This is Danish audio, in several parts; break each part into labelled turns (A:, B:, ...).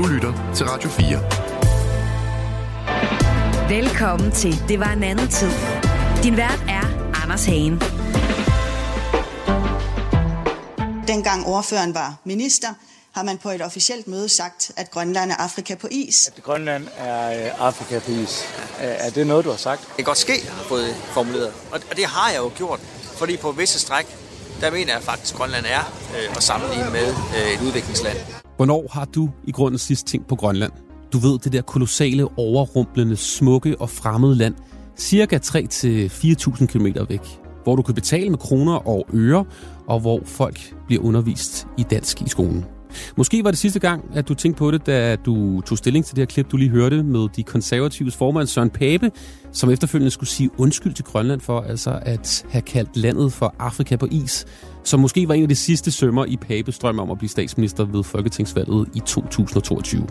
A: Du lytter til Radio
B: 4. Velkommen til Det var en anden tid. Din vært er Anders Hagen.
C: Dengang ordføreren var minister, har man på et officielt møde sagt, at Grønland er Afrika på is.
D: At Grønland er øh, Afrika på is. Er det noget, du har sagt?
E: Det kan godt ske, har fået formuleret. Og det har jeg jo gjort. Fordi på visse stræk, der mener jeg faktisk, at Grønland er øh, at sammenligne med øh, et udviklingsland.
F: Hvornår har du i grunden sidst ting på Grønland? Du ved, det der kolossale, overrumplende, smukke og fremmede land, cirka 3-4.000 km væk, hvor du kan betale med kroner og øre, og hvor folk bliver undervist i dansk i skolen. Måske var det sidste gang, at du tænkte på det, da du tog stilling til det her klip, du lige hørte med de konservatives formand Søren Pape, som efterfølgende skulle sige undskyld til Grønland for altså at have kaldt landet for Afrika på is, som måske var en af de sidste sømmer i Papes drøm om at blive statsminister ved Folketingsvalget i 2022.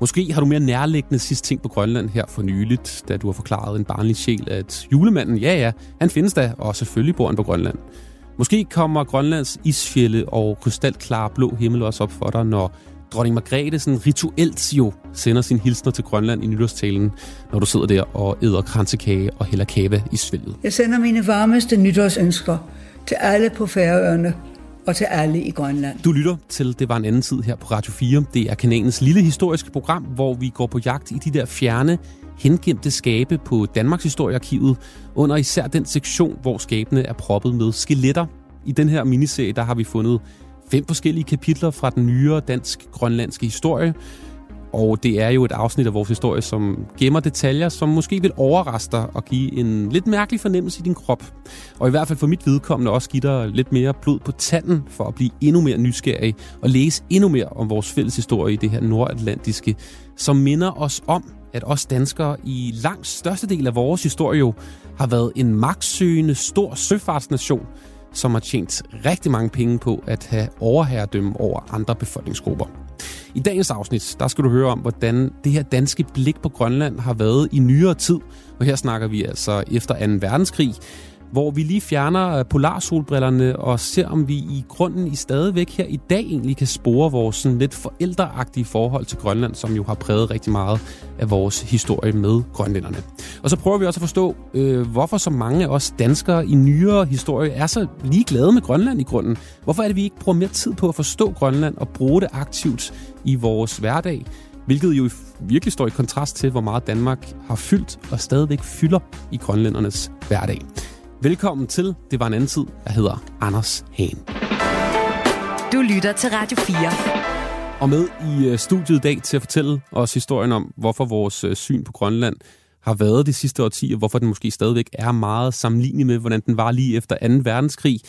F: Måske har du mere nærliggende sidste ting på Grønland her for nyligt, da du har forklaret en barnlig sjæl, at julemanden, ja ja, han findes da, og selvfølgelig bor han på Grønland. Måske kommer Grønlands isfjælde og krystalklare blå himmel også op for dig, når dronning Margrethe sådan rituelt jo sender sin hilsner til Grønland i nytårstalen, når du sidder der og æder kransekage og hælder kava i svælget.
G: Jeg sender mine varmeste nytårsønsker til alle på Færøerne og til alle i Grønland.
F: Du lytter til Det var en anden tid her på Radio 4. Det er kanalens lille historiske program, hvor vi går på jagt i de der fjerne, hengemte skabe på Danmarks Historiearkivet, under især den sektion, hvor skabene er proppet med skeletter. I den her miniserie, der har vi fundet fem forskellige kapitler fra den nyere dansk-grønlandske historie, og det er jo et afsnit af vores historie, som gemmer detaljer, som måske vil overraske dig og give en lidt mærkelig fornemmelse i din krop. Og i hvert fald for mit vedkommende også give dig lidt mere blod på tanden for at blive endnu mere nysgerrig og læse endnu mere om vores fælles historie i det her nordatlantiske, som minder os om, at os danskere i langt største del af vores historie jo har været en magtsøgende stor søfartsnation, som har tjent rigtig mange penge på at have overherredømme over andre befolkningsgrupper. I dagens afsnit, der skal du høre om, hvordan det her danske blik på Grønland har været i nyere tid. Og her snakker vi altså efter 2. verdenskrig, hvor vi lige fjerner øh, polarsolbrillerne og ser, om vi i grunden i stadigvæk her i dag egentlig kan spore vores sådan lidt forældreagtige forhold til Grønland, som jo har præget rigtig meget af vores historie med grønlænderne. Og så prøver vi også at forstå, øh, hvorfor så mange af os danskere i nyere historie er så ligeglade med Grønland i grunden. Hvorfor er det, vi ikke bruger mere tid på at forstå Grønland og bruge det aktivt i vores hverdag? Hvilket jo virkelig står i kontrast til, hvor meget Danmark har fyldt og stadigvæk fylder i grønlændernes hverdag. Velkommen til Det var en anden tid. Jeg hedder Anders Hahn.
B: Du lytter til Radio 4.
F: Og med i øh, studiet i dag til at fortælle os historien om, hvorfor vores øh, syn på Grønland har været de sidste årtier, hvorfor den måske stadigvæk er meget sammenlignelig med, hvordan den var lige efter 2. verdenskrig.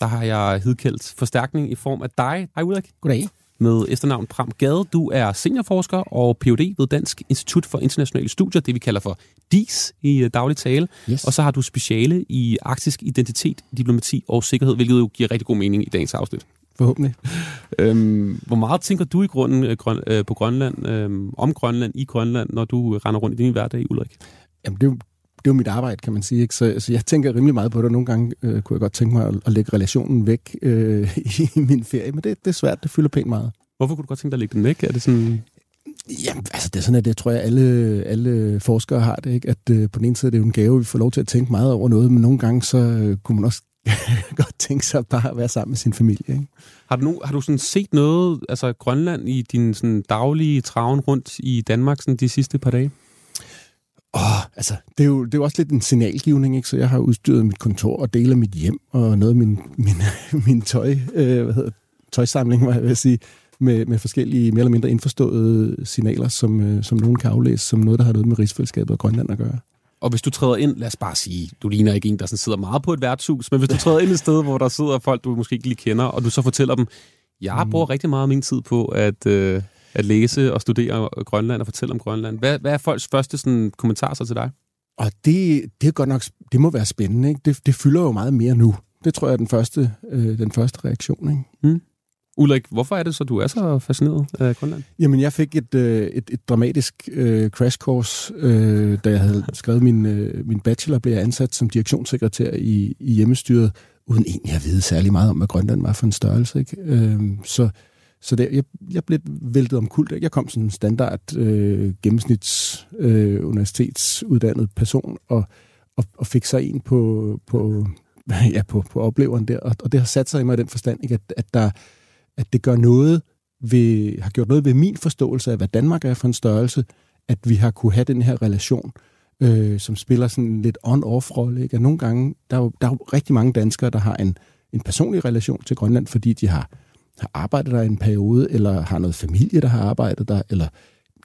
F: Der har jeg hedkaldt forstærkning i form af dig. Hej Ulrik.
H: Goddag
F: med efternavn Pram Gade. Du er seniorforsker og Ph.D. ved Dansk Institut for Internationale Studier, det vi kalder for DIS i øh, daglig tale. Yes. Og så har du speciale i arktisk identitet, diplomati og sikkerhed, hvilket jo giver rigtig god mening i dagens afsnit.
H: Forhåbentlig.
F: Øhm, hvor meget tænker du i grunden øh, grøn, øh, på Grønland, øh, om Grønland, i Grønland, når du render rundt i din hverdag, Ulrik?
H: Jamen, det er jo det er jo mit arbejde, kan man sige. Ikke? Så, så jeg tænker rimelig meget på det, nogle gange øh, kunne jeg godt tænke mig at, at lægge relationen væk øh, i min ferie, men det, det er svært, det fylder pænt meget.
F: Hvorfor kunne du godt tænke dig at lægge den væk? Er det sådan...
H: Jamen, altså det er sådan, at det tror jeg, alle, alle forskere har det, ikke? At øh, på den ene side er det jo en gave, vi får lov til at tænke meget over noget, men nogle gange så øh, kunne man også godt tænke sig bare at være sammen med sin familie. Ikke?
F: Har du, nu, har du sådan set noget, altså Grønland, i din sådan daglige traven rundt i Danmark sådan de sidste par dage?
H: Åh, altså, det er, jo, det er jo også lidt en signalgivning, ikke? Så jeg har udstyret mit kontor og deler mit hjem og noget af min, min, min tøj, øh, hvad hedder, tøjsamling, må jeg vil sige, med, med forskellige mere eller mindre indforståede signaler, som, øh, som nogen kan aflæse som noget, der har noget med rigsfællesskabet og Grønland at gøre.
F: Og hvis du træder ind, lad os bare sige, du ligner ikke en, der sådan sidder meget på et værtshus, men hvis du træder ind et sted, hvor der sidder folk, du måske ikke lige kender, og du så fortæller dem, jeg mm. bruger rigtig meget af min tid på at, øh, at læse og studere Grønland og fortælle om Grønland. Hvad, hvad er folks første sådan, kommentar så til dig?
H: Og det, det er godt nok, det må være spændende. Ikke? Det, det fylder jo meget mere nu. Det tror jeg er den første, øh, den første reaktion. Ikke?
F: Mm. Ulrik, hvorfor er det så, du er så fascineret af Grønland?
H: Jamen, jeg fik et, øh, et, et dramatisk øh, crash course, øh, da jeg havde skrevet min, øh, min bachelor, blev jeg ansat som direktionssekretær i, i hjemmestyret, uden egentlig at vide særlig meget om, hvad Grønland var for en størrelse. Ikke? Øh, så så det, jeg, jeg blev væltet om kult. Jeg kom som en standard øh, gennemsnits øh, universitetsuddannet person, og, og, og fik så en på, på, ja, på, på opleveren der. Og, og det har sat sig i mig i den forstand, ikke, at, at, der, at det gør noget ved, har gjort noget ved min forståelse af, hvad Danmark er for en størrelse, at vi har kunne have den her relation, øh, som spiller sådan lidt on-off-rolle. Ikke? Og nogle gange, der er, jo, der er jo rigtig mange danskere, der har en, en personlig relation til Grønland, fordi de har, har arbejdet der en periode, eller har noget familie, der har arbejdet der, eller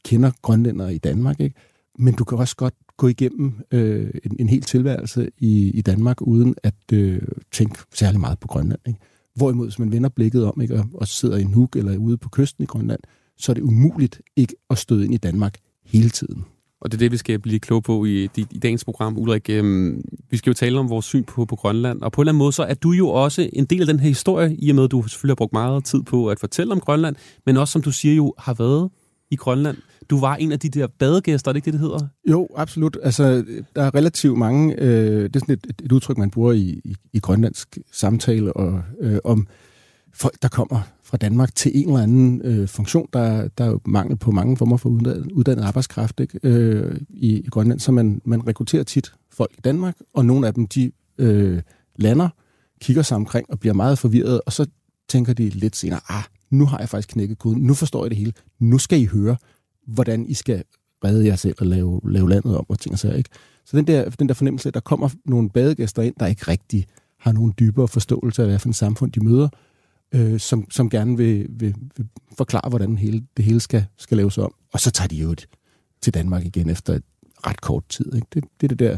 H: kender grønlændere i Danmark. Ikke? Men du kan også godt gå igennem øh, en, en hel tilværelse i, i Danmark, uden at øh, tænke særlig meget på Grønland. Ikke? Hvorimod, hvis man vender blikket om ikke, og, og sidder i Nuuk eller ude på kysten i Grønland, så er det umuligt ikke at støde ind i Danmark hele tiden.
F: Og det er det, vi skal blive klog på i, i, i dagens program, Ulrik. Øhm, vi skal jo tale om vores syn på, på Grønland, og på en eller anden måde, så er du jo også en del af den her historie, i og med, at du selvfølgelig har brugt meget tid på at fortælle om Grønland, men også, som du siger, jo har været i Grønland. Du var en af de der badegæster, er det ikke det, det hedder?
H: Jo, absolut. Altså, der er relativt mange, øh, det er sådan et, et udtryk, man bruger i, i, i grønlandsk samtale, og, øh, om folk, der kommer fra Danmark til en eller anden øh, funktion. Der, der er jo mangel på mange former for uddannet, uddannet arbejdskraft ikke? Øh, i, i Grønland, så man, man rekrutterer tit folk i Danmark, og nogle af dem, de øh, lander, kigger sig omkring og bliver meget forvirret, og så tænker de lidt senere, ah, nu har jeg faktisk knækket koden, nu forstår jeg det hele, nu skal I høre, hvordan I skal redde jer selv og lave, lave landet om og ting og sager, ikke? Så den der, den der fornemmelse, at der kommer nogle badegæster ind, der ikke rigtig har nogen dybere forståelse af, hvad for en samfund de møder, øh, som, som gerne vil, vil, vil forklare, hvordan hele, det hele skal, skal laves om. Og så tager de jo til Danmark igen efter et ret kort tid. Ikke? Det, det er det der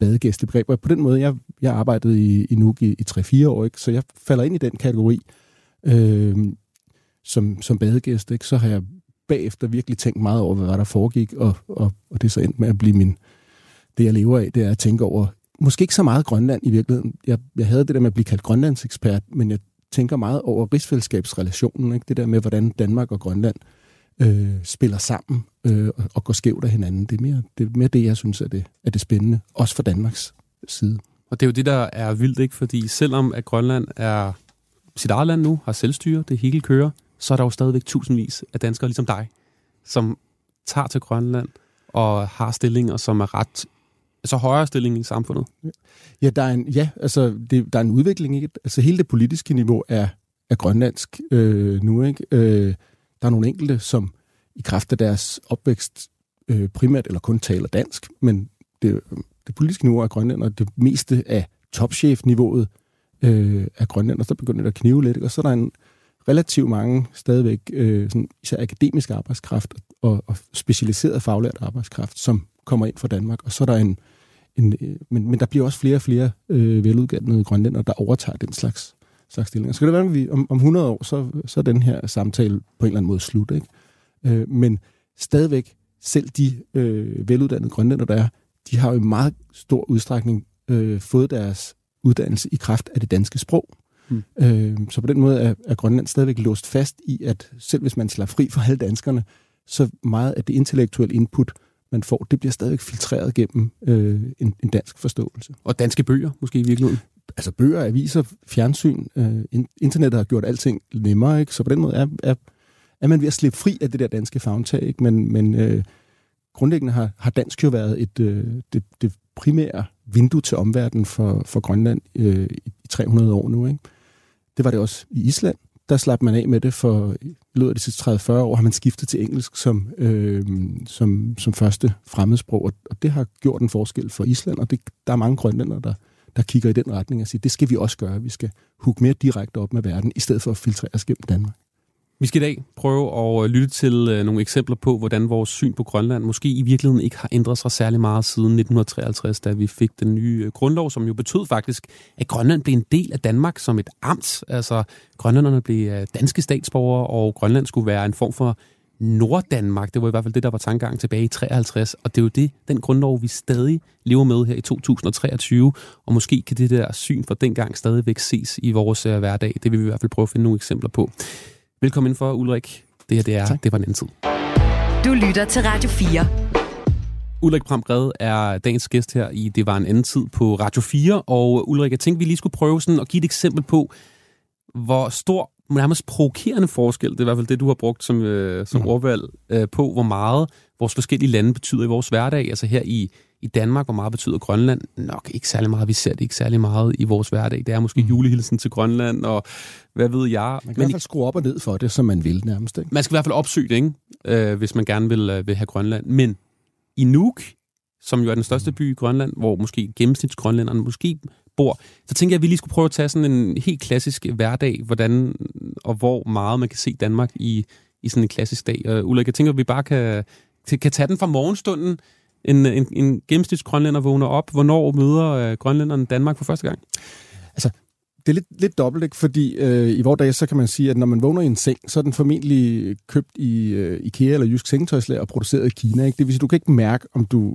H: badegæstebegreb. Og på den måde, jeg, jeg arbejdede i, i Nuuk i, i 3-4 år, ikke? så jeg falder ind i den kategori øh, som, som badegæst. Ikke? Så har jeg bagefter virkelig tænkt meget over, hvad der foregik, og, og, og det er så endt med at blive min, det, jeg lever af, det er at tænke over, måske ikke så meget Grønland i virkeligheden. Jeg, jeg havde det der med at blive kaldt Grønlandsekspert, men jeg tænker meget over rigsfællesskabsrelationen, ikke? det der med, hvordan Danmark og Grønland øh, spiller sammen øh, og, og går skævt af hinanden. Det er, mere, det er mere det, jeg synes er det, er det spændende, også for Danmarks side.
F: Og det er jo det, der er vildt, ikke? Fordi selvom at Grønland er sit eget land nu, har selvstyre, det hele kører, så er der jo stadigvæk tusindvis af danskere ligesom dig, som tager til Grønland og har stillinger, som er ret altså højere stilling i samfundet?
H: Ja, der er en, ja, altså, det, der er en udvikling. Ikke? Altså hele det politiske niveau er, er grønlandsk øh, nu. Ikke? Øh, der er nogle enkelte, som i kraft af deres opvækst øh, primært eller kun taler dansk, men det, det politiske niveau er Grønland, og det meste af topchef-niveauet øh, er Grønland, og så begynder det at knive lidt. Ikke? Og så er der en relativt mange stadigvæk, øh, sådan, især akademisk arbejdskraft og, og specialiseret faglært arbejdskraft, som kommer ind fra Danmark. Og så er der en, en øh, men, men der bliver også flere og flere øh, veluddannede grønlænder, der overtager den slags, slags stillinger. Så kan det være, at vi om, om 100 år, så, så er den her samtale på en eller anden måde slut. Ikke? Øh, men stadigvæk, selv de øh, veluddannede grønlænder, der er, de har jo i meget stor udstrækning øh, fået deres uddannelse i kraft af det danske sprog. Mm. Øh, så på den måde er, er Grønland stadigvæk låst fast i, at selv hvis man slår fri for alle danskerne, så meget af det intellektuelle input, man får, det bliver stadigvæk filtreret gennem øh, en, en dansk forståelse.
F: Og danske bøger måske i virkeligheden?
H: Altså bøger, aviser, fjernsyn, øh, internettet har gjort alting nemmere, ikke? så på den måde er, er, er man ved at slippe fri af det der danske fagntag, ikke? men, men øh, grundlæggende har, har dansk jo været et, øh, det, det primære vindue til omverdenen for, for Grønland øh, i 300 år nu. Ikke? Det var det også i Island. Der slap man af med det for i det sidste 30-40 år, har man skiftet til engelsk som, øh, som, som første fremmedsprog, og det har gjort en forskel for Island, og det, der er mange grønlændere, der, der kigger i den retning og siger, det skal vi også gøre. Vi skal hugge mere direkte op med verden, i stedet for at filtrere os gennem Danmark.
F: Vi skal i dag prøve at øh, lytte til øh, nogle eksempler på, hvordan vores syn på Grønland måske i virkeligheden ikke har ændret sig særlig meget siden 1953, da vi fik den nye øh, grundlov, som jo betød faktisk, at Grønland blev en del af Danmark som et amt. Altså, grønlænderne blev danske statsborgere, og Grønland skulle være en form for Norddanmark. Det var i hvert fald det, der var tankegang tilbage i 53, og det er jo det, den grundlov, vi stadig lever med her i 2023, og måske kan det der syn fra dengang stadigvæk ses i vores hverdag. Det vil vi i hvert fald prøve at finde nogle eksempler på. Velkommen for Ulrik. Det her, det er, tak. det var en anden tid.
B: Du lytter til Radio 4.
F: Ulrik Pramgred er dagens gæst her i Det var en anden tid på Radio 4. Og Ulrik, jeg tænkte, vi lige skulle prøve sådan at give et eksempel på, hvor stor nærmest provokerende forskel, det er i hvert fald det, du har brugt som, øh, som mm. ordvalg, øh, på hvor meget vores forskellige lande betyder i vores hverdag. Altså her i, i Danmark, hvor meget betyder Grønland? Nok ikke særlig meget. Vi ser det ikke særlig meget i vores hverdag. Det er måske mm. julehilsen til Grønland, og hvad ved jeg.
H: Man kan Men i hvert fald skrue op og ned for det, som man vil nærmest. Ikke?
F: Man skal i hvert fald opsøge det, ikke? Øh, hvis man gerne vil, øh, vil have Grønland. Men i Nuuk, som jo er den største by i Grønland, hvor måske gennemsnitsgrønlænderne måske bor, så tænker jeg, at vi lige skulle prøve at tage sådan en helt klassisk hverdag, hvordan og hvor meget man kan se Danmark i, i sådan en klassisk dag. Uh, Ulrik, jeg tænker, at vi bare kan, kan tage den fra morgenstunden. En, en, en gennemsnitsgrønlænder vågner op. Hvornår møder øh, grønlænderne Danmark for første gang?
H: Altså, det er lidt, lidt dobbelt, ikke? fordi øh, i vores dage, så kan man sige, at når man vågner i en seng, så er den formentlig købt i øh, IKEA eller Jysk Sengetøjslager og produceret i Kina. Ikke? Det vil sige, du kan ikke mærke, om du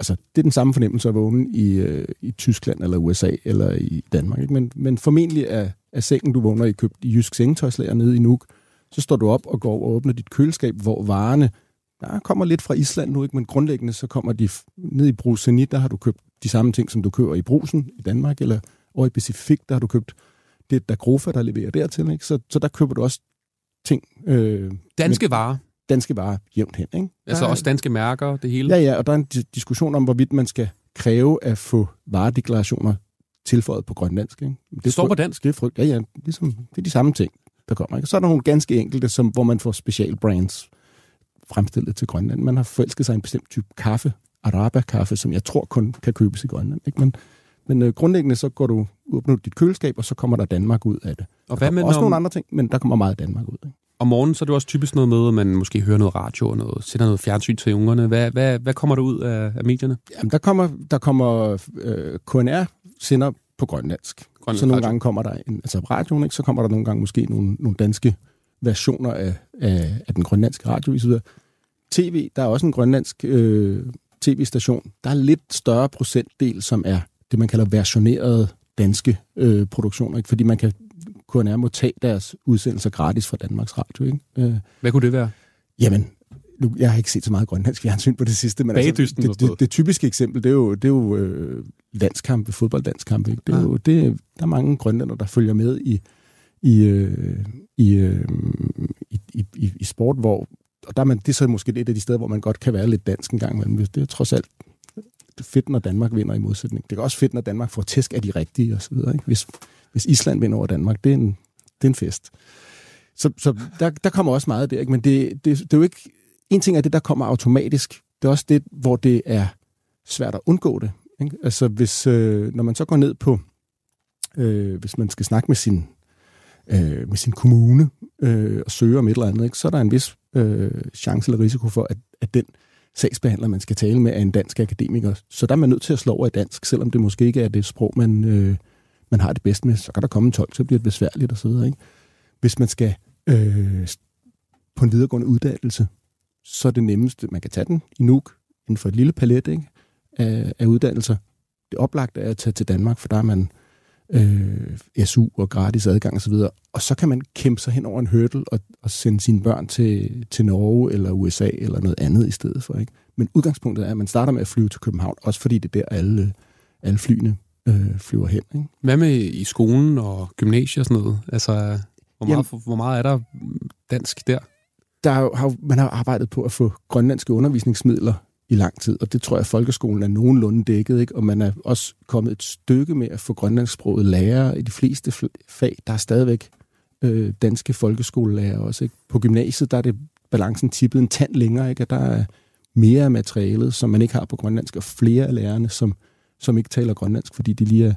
H: altså, det er den samme fornemmelse at vågne i, øh, i Tyskland eller USA eller i Danmark. Ikke? Men, men formentlig er, er sengen, du vågner i, købt i Jysk Sengetøjslager nede i Nuuk, så står du op og går og åbner dit køleskab, hvor varerne der kommer lidt fra Island nu, ikke? men grundlæggende så kommer de ned i Brus Zenit, der har du købt de samme ting, som du køber i Brusen i Danmark, eller over i Pacific, der har du købt det, der Grofa, der leverer dertil. Ikke? Så, så der køber du også ting.
F: Øh, danske med, varer
H: danske varer jævnt hen. Ikke?
F: Altså der, også danske mærker, det hele?
H: Ja, ja, og der er en diskussion om, hvorvidt man skal kræve at få varedeklarationer tilføjet på grønlandsk. Ikke?
F: Det, det står på dansk?
H: Det er, frygt, ja, ja, ligesom, det er de samme ting, der kommer. Ikke? Så er der nogle ganske enkelte, som, hvor man får special brands fremstillet til Grønland. Man har forelsket sig i en bestemt type kaffe, Araba-kaffe, som jeg tror kun kan købes i Grønland. Ikke? Men, men øh, grundlæggende så går du åbner dit køleskab, og så kommer der Danmark ud af det. Og hvad med også om... nogle andre ting, men der kommer meget Danmark ud. Ikke?
F: om morgenen, så er det også typisk noget med, at man måske hører noget radio og noget, sender noget fjernsyn til ungerne. Hvad, hvad, hvad kommer der ud af, af medierne?
H: Jamen, der kommer, der kommer øh, KNR sender på grønlandsk. Grønlandsk så nogle radio. gange kommer der en, altså radioen, ikke? så kommer der nogle gange måske nogle, nogle danske versioner af, af, af den grønlandske radio. Videre. TV, der er også en grønlandsk øh, tv-station. Der er lidt større procentdel, som er det, man kalder versionerede danske øh, produktioner. Ikke? Fordi man kan KNR må tage deres udsendelser gratis fra Danmarks Radio. Ikke? Øh,
F: Hvad kunne det være?
H: Jamen, nu, jeg har ikke set så meget grønlandsk fjernsyn på det sidste, men altså, det, det, det, typiske eksempel, det er jo, det er jo øh, landskampe, fodboldlandskampe. Ikke? Det er ja. jo, det, der er mange grønlænder, der følger med i, i, øh, i, øh, i, i, i, sport, hvor og der er man, det er så måske et af de steder, hvor man godt kan være lidt dansk en gang imellem. Det er trods alt fedt, når Danmark vinder i modsætning. Det er også fedt, når Danmark får tæsk af de rigtige osv. Hvis, hvis Island vinder over Danmark, det er en, det er en fest. Så, så der, der kommer også meget der, ikke? men det, det, det er jo ikke... En ting er det, der kommer automatisk. Det er også det, hvor det er svært at undgå det. Ikke? Altså, hvis, øh, når man så går ned på... Øh, hvis man skal snakke med sin, øh, med sin kommune øh, og søge om et eller andet, ikke? så er der en vis øh, chance eller risiko for, at, at den sagsbehandler, man skal tale med, er en dansk akademiker. Så der er man nødt til at slå over i dansk, selvom det måske ikke er det sprog, man, øh, man har det bedst med, så kan der komme en tolk, så bliver det besværligt osv. Ikke? Hvis man skal øh, på en videregående uddannelse, så er det nemmeste, man kan tage den i Nuuk, inden for et lille palet ikke? Af, af uddannelser. Det oplagte er at tage til Danmark, for der er man øh, SU og gratis adgang osv. Og, og så kan man kæmpe sig hen over en hurdle og, og sende sine børn til, til Norge eller USA eller noget andet i stedet for. Ikke? Men udgangspunktet er, at man starter med at flyve til København, også fordi det er der alle, alle flyene øh, flyver hen. Ikke?
F: Hvad med i skolen og gymnasiet og sådan noget? Altså, hvor meget, Jamen, hvor meget er der dansk der?
H: Der har, man har arbejdet på at få grønlandske undervisningsmidler i lang tid, og det tror jeg, at folkeskolen er nogenlunde dækket, ikke? og man er også kommet et stykke med at få grønlandsksproget lærere i de fleste fag. Der er stadigvæk øh, danske folkeskolelærer også. Ikke? På gymnasiet, der er det balancen tippet en tand længere, ikke? og der er mere af materialet, som man ikke har på grønlandsk, og flere af lærerne, som som ikke taler grønlandsk, fordi de lige er,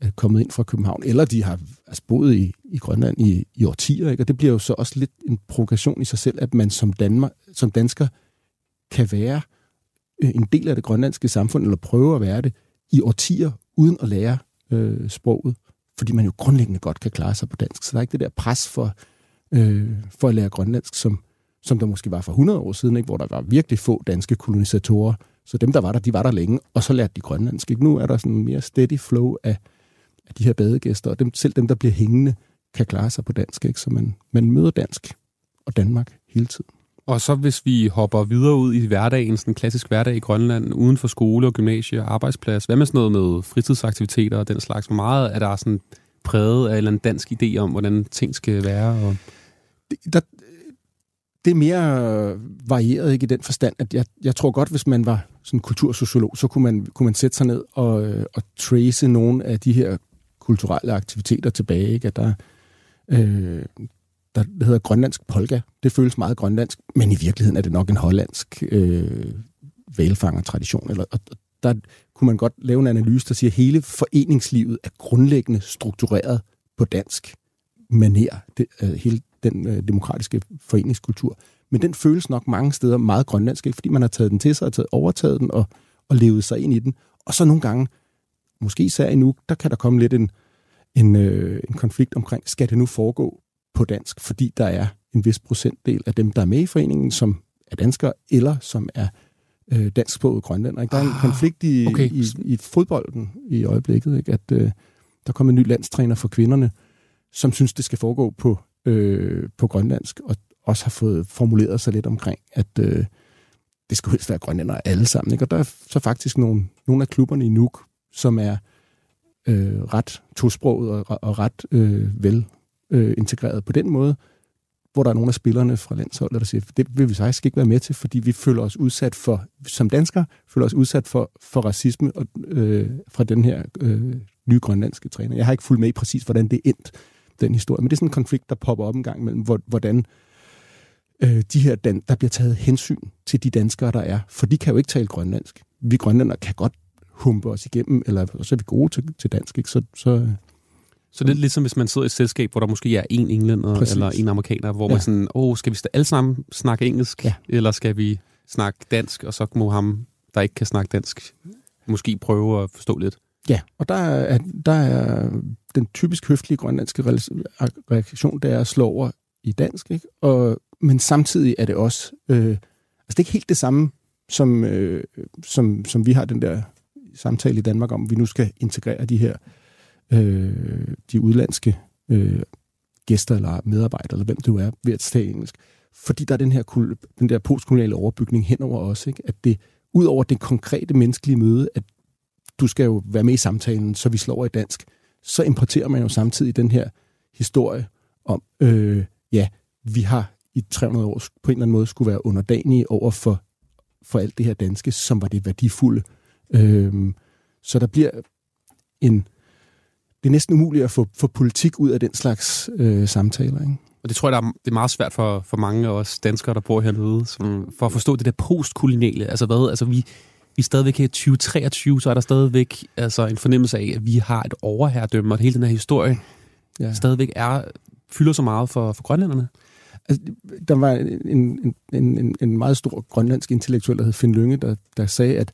H: er kommet ind fra København, eller de har altså, boet i, i Grønland i, i årtier, ikke? og det bliver jo så også lidt en provokation i sig selv, at man som, Danmark, som dansker kan være øh, en del af det grønlandske samfund, eller prøve at være det, i årtier, uden at lære øh, sproget, fordi man jo grundlæggende godt kan klare sig på dansk. Så der er ikke det der pres for, øh, for at lære grønlandsk, som, som der måske var for 100 år siden, ikke? hvor der var virkelig få danske kolonisatorer, så dem, der var der, de var der længe, og så lærte de grønlandsk. Ikke? Nu er der sådan en mere steady flow af, af de her badegæster, og dem, selv dem, der bliver hængende, kan klare sig på dansk. Ikke? Så man, man møder dansk og Danmark hele tiden.
F: Og så hvis vi hopper videre ud i hverdagen, sådan en klassisk hverdag i Grønland, uden for skole og gymnasie og arbejdsplads, hvad med sådan noget med fritidsaktiviteter og den slags? Hvor meget er der sådan præget af en eller anden dansk idé om, hvordan ting skal være? Og...
H: Det, der, det er mere varieret ikke i den forstand, at jeg, jeg tror godt, hvis man var sådan kultursociolog, så kunne man, kunne man sætte sig ned og, øh, og trace nogle af de her kulturelle aktiviteter tilbage. Ikke? At der, øh, der hedder grønlandsk polka. Det føles meget grønlandsk, men i virkeligheden er det nok en hollandsk øh, valfangertradition. Eller, og der kunne man godt lave en analyse, der siger, at hele foreningslivet er grundlæggende struktureret på dansk maner. Det, øh, hele den øh, demokratiske foreningskultur. Men den føles nok mange steder meget grønlandsk, ikke? fordi man har taget den til sig og taget, overtaget den og, og levet sig ind i den. Og så nogle gange, måske især i nu, der kan der komme lidt en, en, øh, en konflikt omkring, skal det nu foregå på dansk, fordi der er en vis procentdel af dem, der er med i foreningen, som er danskere, eller som er øh, dansksproget grønlænder. Ikke? Der er en ah, konflikt i, okay. i, i fodbolden i øjeblikket, ikke? at øh, der kommer en ny landstræner for kvinderne, som synes, det skal foregå på, øh, på grønlandsk, og også har fået formuleret sig lidt omkring, at øh, det skal helst være grønlænder alle sammen. Ikke? Og der er så faktisk nogle, nogle af klubberne i Nuuk, som er øh, ret tosproget og, og ret øh, vel øh, integreret på den måde, hvor der er nogle af spillerne fra landsholdet, der siger, det vil vi faktisk ikke være med til, fordi vi føler os udsat for, som danskere, føler os udsat for, for racisme og, øh, fra den her øh, nye grønlandske træner. Jeg har ikke fulgt med i præcis, hvordan det endte, den historie, men det er sådan en konflikt, der popper op en gang mellem, hvordan øh, de her, dan- der bliver taget hensyn til de danskere, der er, for de kan jo ikke tale grønlandsk. Vi grønlandere kan godt humpe os igennem, eller så er vi gode til, til dansk, ikke? Så, så,
F: så det er ligesom, hvis man sidder i et selskab, hvor der måske er en englænder Præcis. eller en amerikaner, hvor ja. man sådan, åh, skal vi alle sammen snakke engelsk, ja. eller skal vi snakke dansk, og så må ham, der ikke kan snakke dansk, måske prøve at forstå lidt.
H: Ja, og der er, der er den typisk høflige grønlandske reaktion, der er at slå over i dansk, ikke? Og, men samtidig er det også, øh, altså det er ikke helt det samme, som, øh, som, som vi har den der samtale i Danmark om, at vi nu skal integrere de her øh, øh, de udlandske øh, gæster eller medarbejdere, eller hvem du er, ved at tale engelsk. Fordi der er den her den der postkoloniale overbygning henover også, ikke? at det ud over det konkrete menneskelige møde, at du skal jo være med i samtalen, så vi slår i dansk, så importerer man jo samtidig den her historie om, øh, ja, vi har i 300 år på en eller anden måde skulle være underdanige over for, for alt det her danske, som var det værdifulde. Øh, så der bliver en det er næsten umuligt at få, få politik ud af den slags øh, samtaler. Ikke?
F: Og det tror jeg, der er, det er meget svært for, for mange af os danskere, der bor hernede, som, for at forstå det der postkoloniale. Altså hvad? Altså vi, vi er stadigvæk her i 2023, så er der stadigvæk altså, en fornemmelse af, at vi har et overherredømme, og hele den her historie ja. stadigvæk er, fylder så meget for, for grønlænderne.
H: Altså, der var en, en, en, en meget stor grønlandsk intellektuel, der hed Finn Lynge, der, der sagde, at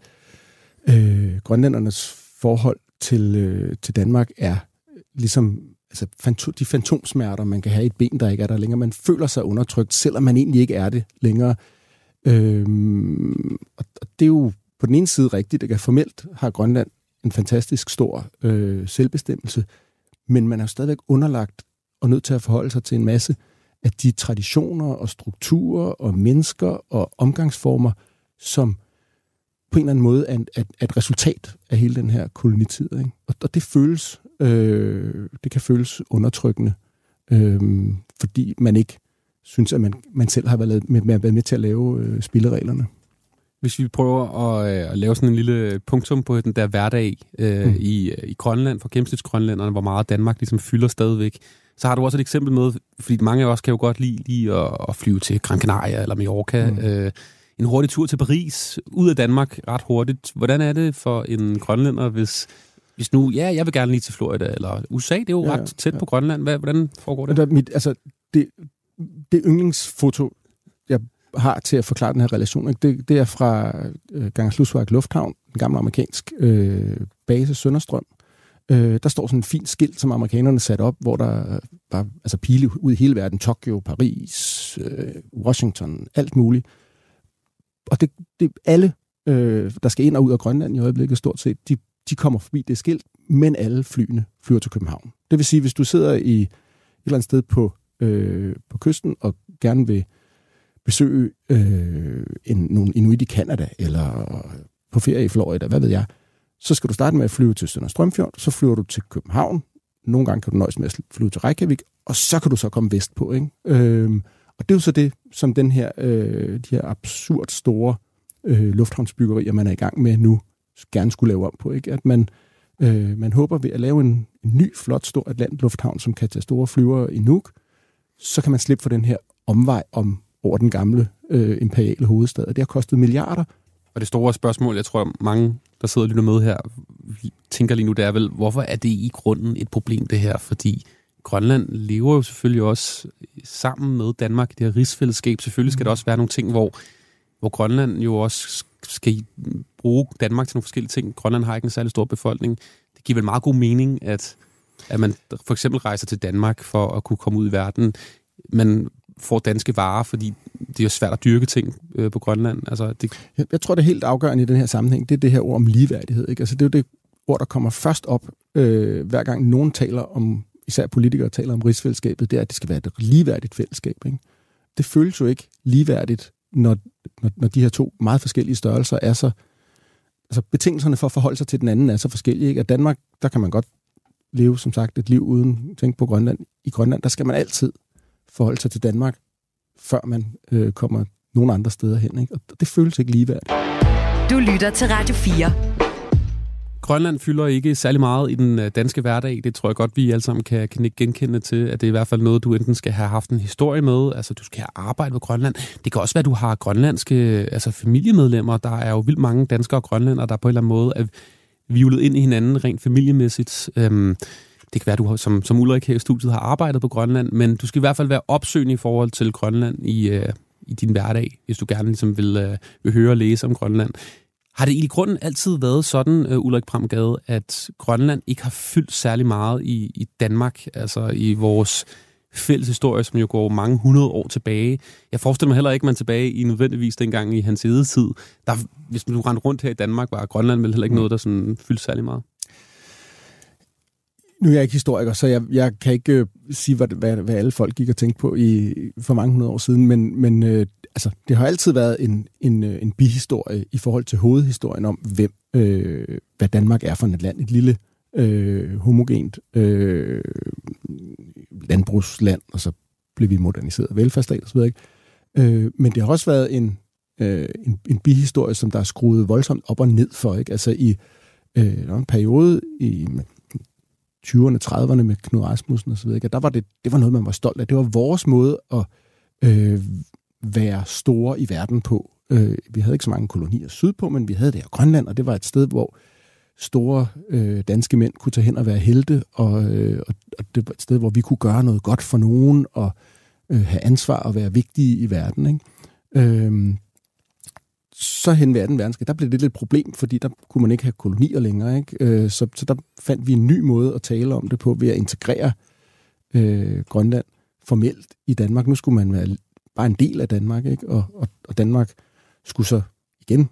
H: øh, grønlændernes forhold til, øh, til Danmark er ligesom altså, fanto, de fantomsmerter, man kan have i et ben, der ikke er der længere. Man føler sig undertrykt, selvom man egentlig ikke er det længere. Øhm, og, og det er jo på den ene side rigtigt, at formelt har Grønland en fantastisk stor øh, selvbestemmelse, men man er jo stadigvæk underlagt og nødt til at forholde sig til en masse af de traditioner og strukturer og mennesker og omgangsformer, som på en eller anden måde er, er, er et resultat af hele den her kolonitid. Ikke? Og, og det føles, øh, det kan føles undertrykkende, øh, fordi man ikke synes, at man, man selv har været med, med, med til at lave øh, spillereglerne.
F: Hvis vi prøver at, øh, at lave sådan en lille punktum på den der hverdag øh, mm. i, i Grønland, for gennemsnitsgrønlænderne, hvor meget Danmark ligesom fylder stadigvæk, så har du også et eksempel med, fordi mange af os kan jo godt lide lige at, at flyve til Gran Canaria eller Mallorca, mm. øh, en hurtig tur til Paris, ud af Danmark ret hurtigt. Hvordan er det for en grønlænder, hvis, hvis nu, ja, jeg vil gerne lige til Florida, eller USA, det er jo ja, ret tæt ja. på Grønland. Hvad, hvordan foregår det?
H: Der, mit, altså, det, det yndlingsfoto, jeg har til at forklare den her relation, ikke? Det, det er fra øh, Gangerslusværk Lufthavn, en gammel amerikansk øh, base, Sønderstrøm. Øh, der står sådan en fin skilt, som amerikanerne satte op, hvor der var altså pile ud i hele verden, Tokyo, Paris, øh, Washington, alt muligt og det, det alle, øh, der skal ind og ud af Grønland i øjeblikket stort set, de, de kommer forbi det skilt, men alle flyene flyver til København. Det vil sige, hvis du sidder i et eller andet sted på, øh, på kysten og gerne vil besøge øh, en, nogle inuit i Kanada eller på ferie i Florida, hvad ved jeg, så skal du starte med at flyve til Sønderstrømfjord, så flyver du til København, nogle gange kan du nøjes med at flyve til Reykjavik, og så kan du så komme vestpå. Ikke? Øhm, og det er jo så det, som den her, øh, de her absurd store øh, lufthavnsbyggerier, man er i gang med nu, gerne skulle lave om på. Ikke? At man, øh, man håber ved at lave en, en ny, flot, stor Atlantlufthavn, som kan tage store flyvere i Nuuk, så kan man slippe for den her omvej om over den gamle øh, imperiale hovedstad. Og det har kostet milliarder.
F: Og det store spørgsmål, jeg tror mange, der sidder og lytter med her, tænker lige nu, det er vel, hvorfor er det i grunden et problem det her? Fordi Grønland lever jo selvfølgelig også sammen med Danmark i det her rigsfællesskab. Selvfølgelig skal der også være nogle ting, hvor, hvor Grønland jo også skal bruge Danmark til nogle forskellige ting. Grønland har ikke en særlig stor befolkning. Det giver vel meget god mening, at, at man for eksempel rejser til Danmark for at kunne komme ud i verden. Man får danske varer, fordi det er jo svært at dyrke ting øh, på Grønland. Altså, det...
H: jeg, jeg tror, det er helt afgørende i den her sammenhæng, det er det her ord om ligeværdighed. Ikke? Altså, det er jo det ord, der kommer først op, øh, hver gang nogen taler om, især politikere taler om rigsfællesskabet, det er, at det skal være et ligeværdigt fællesskab. Ikke? Det føles jo ikke ligeværdigt, når, når, når de her to meget forskellige størrelser er så... Altså, betingelserne for at forholde sig til den anden er så forskellige. Ikke? At Danmark, der kan man godt leve, som sagt, et liv uden at tænke på Grønland. I Grønland, der skal man altid forholde sig til Danmark, før man øh, kommer nogen andre steder hen. Ikke? Og det føles ikke ligeværdigt.
B: Du lytter til Radio 4.
F: Grønland fylder ikke særlig meget i den øh, danske hverdag. Det tror jeg godt, vi alle sammen kan, kan genkende til, at det er i hvert fald noget, du enten skal have haft en historie med, altså du skal have arbejdet på Grønland. Det kan også være, at du har grønlandske altså familiemedlemmer. Der er jo vildt mange danskere og grønlændere, der på en eller anden måde er vivlet ind i hinanden rent familiemæssigt. Øhm, det kan være, at du har, som, som Ulrik her i studiet har arbejdet på Grønland, men du skal i hvert fald være opsøgende i forhold til Grønland i, øh, i din hverdag, hvis du gerne ligesom vil, øh, vil høre og læse om Grønland. Har det i grunden altid været sådan, uh, Ulrik Pramgade, at Grønland ikke har fyldt særlig meget i, i Danmark, altså i vores fælles historie, som jo går mange hundrede år tilbage. Jeg forestiller mig heller ikke, at man tilbage i nødvendigvis dengang i hans tid. Der, hvis man nu rendte rundt her i Danmark, var Grønland vel heller ikke noget, der sådan fyldte særlig meget.
H: Nu er jeg ikke historiker, så jeg, jeg kan ikke øh, sige, hvad, hvad, hvad alle folk gik og tænkte på i, for mange hundrede år siden, men, men øh, altså, det har altid været en, en, øh, en bihistorie i forhold til hovedhistorien om, hvem, øh, hvad Danmark er for et land. Et lille, øh, homogent øh, landbrugsland, og så blev vi moderniseret af velfærdsstat osv. Ikke? Øh, men det har også været en, øh, en, en bihistorie, som der er skruet voldsomt op og ned for. Ikke? Altså i øh, en periode i 20'erne, 30'erne med Knud Rasmussen osv., der var det, det var noget, man var stolt af. Det var vores måde at øh, være store i verden på. Øh, vi havde ikke så mange kolonier sydpå, men vi havde det her Grønland, og det var et sted, hvor store øh, danske mænd kunne tage hen og være helte, og, øh, og det var et sted, hvor vi kunne gøre noget godt for nogen, og øh, have ansvar og være vigtige i verden. Ikke? Øh, så hen ved 2. verdenskrig, der blev det lidt et problem, fordi der kunne man ikke have kolonier længere. Ikke? Øh, så, så der fandt vi en ny måde at tale om det på, ved at integrere øh, Grønland formelt i Danmark. Nu skulle man være bare en del af Danmark, ikke? Og, og, og Danmark skulle så igen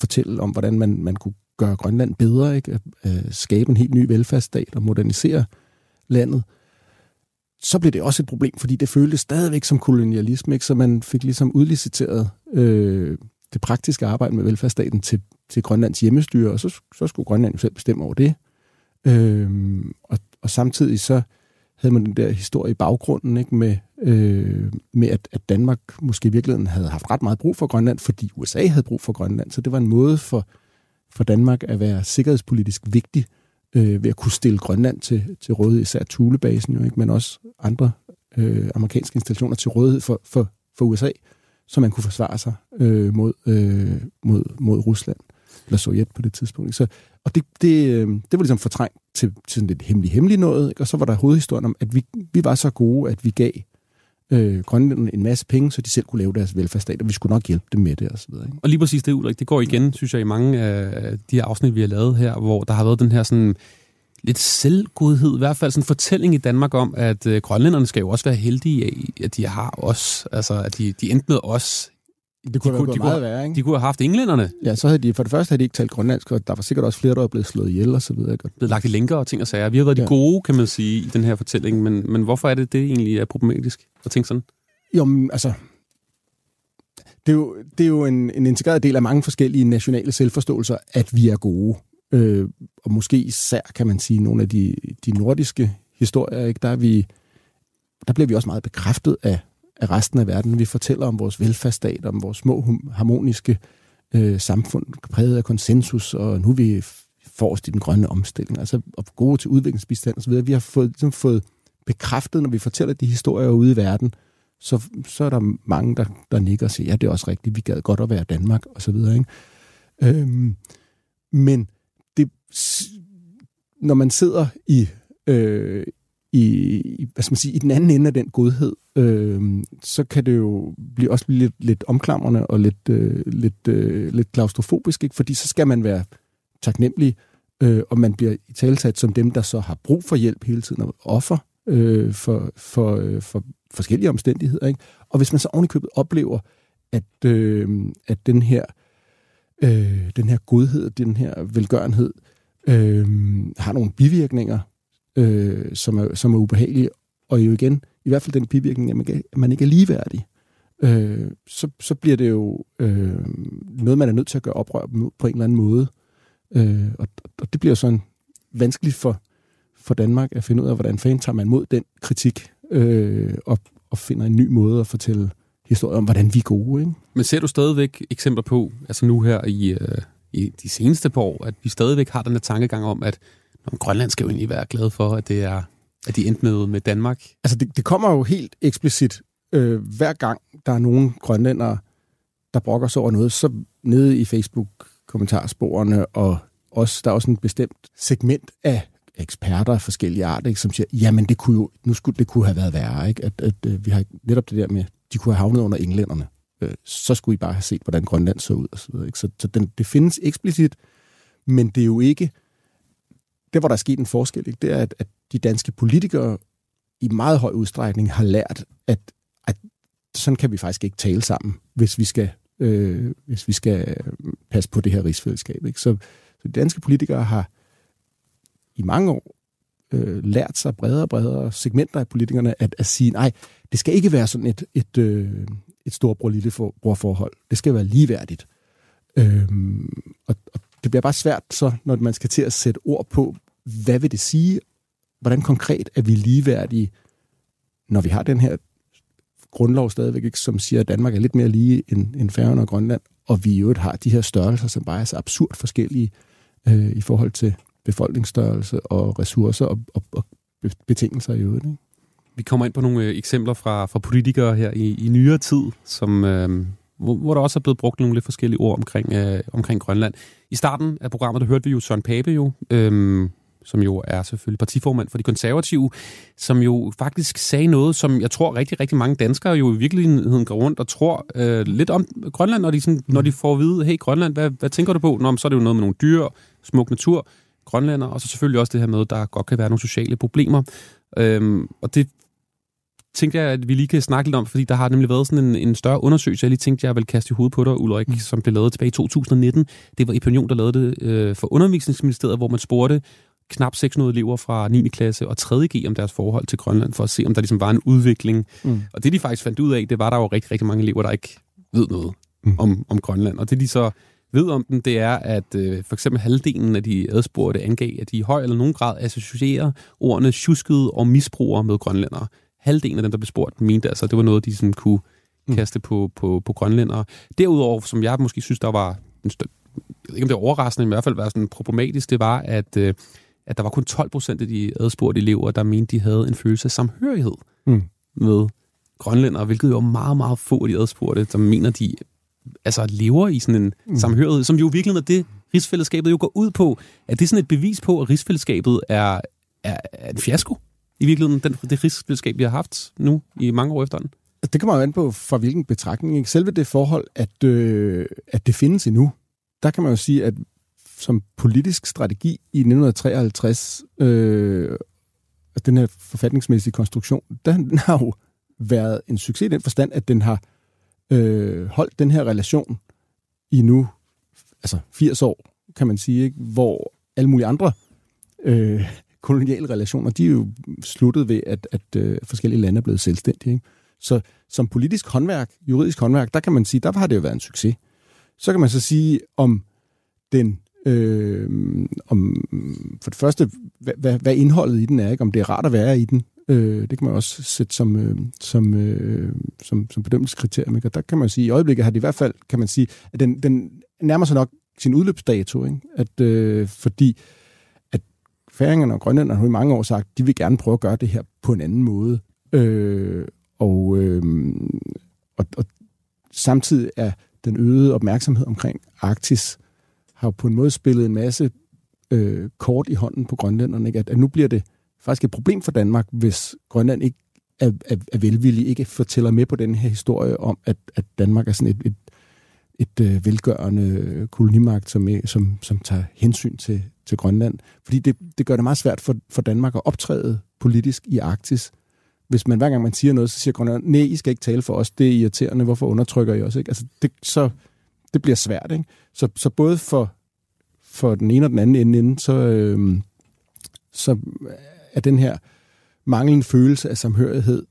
H: fortælle om, hvordan man, man kunne gøre Grønland bedre, ikke? At, øh, skabe en helt ny velfærdsstat og modernisere landet. Så blev det også et problem, fordi det føltes stadigvæk som kolonialisme, ikke? så man fik ligesom udliciteret øh, det praktiske arbejde med velfærdsstaten til, til Grønlands hjemmestyre, og så, så skulle Grønland jo selv bestemme over det. Øhm, og, og samtidig så havde man den der historie i baggrunden ikke, med, øh, med at, at Danmark måske i virkeligheden havde haft ret meget brug for Grønland, fordi USA havde brug for Grønland. Så det var en måde for, for Danmark at være sikkerhedspolitisk vigtig øh, ved at kunne stille Grønland til, til rådighed, især Thulebasen, jo, ikke, men også andre øh, amerikanske installationer til rådighed for, for, for USA, så man kunne forsvare sig øh, mod, øh, mod, mod Rusland eller Sovjet på det tidspunkt. Så, og det, det, øh, det var ligesom fortrængt til, til sådan lidt hemmelig hemmelig noget, ikke? og så var der hovedhistorien om, at vi, vi var så gode, at vi gav øh, grønlænderne en masse penge, så de selv kunne lave deres velfærdsstat, og vi skulle nok hjælpe dem med det osv. Ikke?
F: Og lige præcis det, Ulrik, det går igen, synes jeg, i mange af de her afsnit, vi har lavet her, hvor der har været den her sådan lidt selvgodhed, i hvert fald sådan en fortælling i Danmark om, at øh, grønlænderne skal jo også være heldige af, at de har os, altså at de, de endte med os
H: det kunne
F: de kunne, de
H: meget
F: kunne,
H: værre, ikke?
F: De kunne have haft englænderne.
H: Ja, så havde de, for det første havde de ikke talt grønlandsk, og der var sikkert også flere, der var blevet slået ihjel og så videre. Ikke?
F: Blevet lagt i lænker og ting og sager. Vi har været ja. de gode, kan man sige, i den her fortælling, men, men hvorfor er det, det egentlig er problematisk at tænke sådan?
H: Jo, men, altså, det er jo, det er jo en, en integreret del af mange forskellige nationale selvforståelser, at vi er gode øh, og måske især, kan man sige, nogle af de, de nordiske historier, ikke? Der, er vi, der bliver vi også meget bekræftet af, af resten af verden. Vi fortæller om vores velfærdsstat, om vores små harmoniske øh, samfund, præget af konsensus, og nu er vi forrest i den grønne omstilling, altså og gode til udviklingsbistand osv. Vi har fået, ligesom fået bekræftet, når vi fortæller de historier ude i verden, så, så er der mange, der, der nikker og siger, ja, det er også rigtigt, vi gad godt at være Danmark, og så videre. Ikke? Øhm, men når man sidder i, øh, i, hvad skal man sige, i den anden ende af den godhed, øh, så kan det jo blive, også blive lidt, lidt omklamrende og lidt, øh, lidt, øh, lidt klaustrofobisk, ikke? fordi så skal man være taknemmelig, øh, og man bliver i talsat som dem, der så har brug for hjælp hele tiden, og offer øh, for, for, øh, for forskellige omstændigheder. Ikke? Og hvis man så ovenikøbet oplever, at, øh, at den her øh, den her godhed, den her velgørenhed, øh, øh, har nogle bivirkninger, øh, som, er, som er ubehagelige, og jo igen, i hvert fald den bivirkning, at man, at man ikke er ligeværdig, øh, så, så bliver det jo øh, noget, man er nødt til at gøre oprør på en eller anden måde. Øh, og, og det bliver sådan vanskeligt for, for Danmark at finde ud af, hvordan fanden tager man mod den kritik, øh, og, og finder en ny måde at fortælle historier om, hvordan vi er gode. Ikke?
F: Men ser du stadigvæk eksempler på, altså nu her i, øh, i de seneste par år, at vi stadigvæk har den her tankegang om, at når Grønland skal jo egentlig være glad for, at det er at de endte med, med Danmark?
H: Altså det, det kommer jo helt eksplicit, øh, hver gang der er nogen grønlændere, der brokker sig over noget, så nede i Facebook-kommentarsporene, og også, der er også en bestemt segment af eksperter af forskellige arter, ikke, som siger, jamen det kunne jo, nu skulle det kunne have været værre, ikke? At, at, at vi har netop det der med, de kunne have havnet under englænderne. Øh, så skulle I bare have set, hvordan Grønland så ud. Og så videre, ikke? så, så den, det findes eksplicit, men det er jo ikke, det hvor der er sket en forskel, ikke? det er, at, at de danske politikere i meget høj udstrækning har lært, at, at sådan kan vi faktisk ikke tale sammen, hvis vi skal, øh, hvis vi skal passe på det her rigsfællesskab. Ikke? Så, så de danske politikere har i mange år øh, lært sig bredere og bredere segmenter af politikerne at, at sige, nej, det skal ikke være sådan et, et, øh, et storbror-lillebror-forhold. Det skal være ligeværdigt. Øhm, og, og det bliver bare svært så, når man skal til at sætte ord på, hvad vil det sige? Hvordan konkret er vi ligeværdige, når vi har den her grundlov stadigvæk, ikke, som siger, at Danmark er lidt mere lige end, end Færøerne og Grønland, og vi i øvrigt har de her størrelser, som bare er så absurd forskellige øh, i forhold til befolkningsstørrelse og ressourcer og, og, og betingelser i øvrigt. Ikke?
F: Vi kommer ind på nogle øh, eksempler fra, fra politikere her i, i nyere tid, som, øh, hvor, hvor der også er blevet brugt nogle lidt forskellige ord omkring, øh, omkring Grønland. I starten af programmet, der hørte vi jo Søren Pape jo, øh, som jo er selvfølgelig partiformand for de konservative, som jo faktisk sagde noget, som jeg tror rigtig, rigtig mange danskere jo i virkeligheden går rundt og tror øh, lidt om Grønland, når de, sådan, når de får at vide, hey Grønland, hvad, hvad tænker du på? Nå, så er det jo noget med nogle dyr, smuk natur, grønlænder, og så selvfølgelig også det her med, at der godt kan være nogle sociale problemer. Øhm, og det tænkte jeg, at vi lige kan snakke lidt om, fordi der har nemlig været sådan en, en større undersøgelse, jeg lige tænkte, jeg vil kaste i hovedet på dig, Ulrik, mm. som blev lavet tilbage i 2019. Det var Epinion, der lavede det øh, for Undervisningsministeriet, hvor man spurgte knap 600 elever fra 9. klasse og 3. G om deres forhold til Grønland, for at se, om der ligesom var en udvikling. Mm. Og det, de faktisk fandt ud af, det var, der jo rigtig, rigtig mange elever, der ikke ved noget mm. om, om Grønland. Og det, de så ved om den, det er, at øh, for eksempel halvdelen af de adspurgte angav, at de i høj eller nogen grad associerer ordene tjuskede og misbruger med grønlændere. Halvdelen af dem, der blev spurgt, mente altså, det var noget, de sådan kunne mm. kaste på, på, på grønlændere. Derudover, som jeg måske synes, der var en stø- jeg ved ikke, om det er overraskende, men i hvert fald var sådan problematisk, det var, at, øh, at der var kun 12 procent af de adspurgte elever, der mente, de havde en følelse af samhørighed mm. med grønlændere, hvilket jo er meget, meget få af de adspurgte, der mener, de altså lever i sådan en mm. samhørighed, som jo virkelig er det, rigsfællesskabet jo går ud på. Er det sådan et bevis på, at rigsfællesskabet er, er, er en fiasko? I virkeligheden, den, det rigsfællesskab, vi har haft nu i mange år efterhånden?
H: Det kommer jo an på, fra hvilken betragtning. Ikke? Selve det forhold, at, øh, at det findes endnu, der kan man jo sige, at som politisk strategi i 1953, øh, altså den her forfatningsmæssige konstruktion, den har jo været en succes i den forstand, at den har øh, holdt den her relation i nu altså 80 år, kan man sige, ikke? hvor alle mulige andre øh, koloniale relationer, de er jo sluttet ved, at, at øh, forskellige lande er blevet selvstændige. Ikke? Så som politisk håndværk, juridisk håndværk, der kan man sige, der har det jo været en succes. Så kan man så sige, om den Øh, om, for det første, hvad, hvad, hvad indholdet i den er, ikke? om det er rart at være i den. Øh, det kan man også sætte som, øh, som, øh, som, som bedømmelseskriterium. Ikke? Og der kan man sige, i øjeblikket har det i hvert fald, kan man sige, at den, den nærmer sig nok sin udløbsdato. Ikke? At, øh, fordi øh, færingerne og grønlænderne har i mange år sagt, de vil gerne prøve at gøre det her på en anden måde. Øh, og, øh, og, og samtidig er den øgede opmærksomhed omkring Arktis har på en måde spillet en masse øh, kort i hånden på grønlænderne. Ikke? At, at nu bliver det faktisk et problem for Danmark, hvis Grønland ikke er, er, er velvillig, ikke fortæller med på den her historie om, at, at Danmark er sådan et, et, et øh, velgørende kolonimagt, som, som, som tager hensyn til, til Grønland. Fordi det, det gør det meget svært for, for Danmark at optræde politisk i Arktis. Hvis man hver gang man siger noget, så siger Grønland, nej, I skal ikke tale for os, det er irriterende, hvorfor undertrykker I os? Ikke? Altså, det, så, det bliver svært. Ikke? Så, så både for, for den ene og den anden ende, så, øh, så er den her manglende følelse af samhørighed,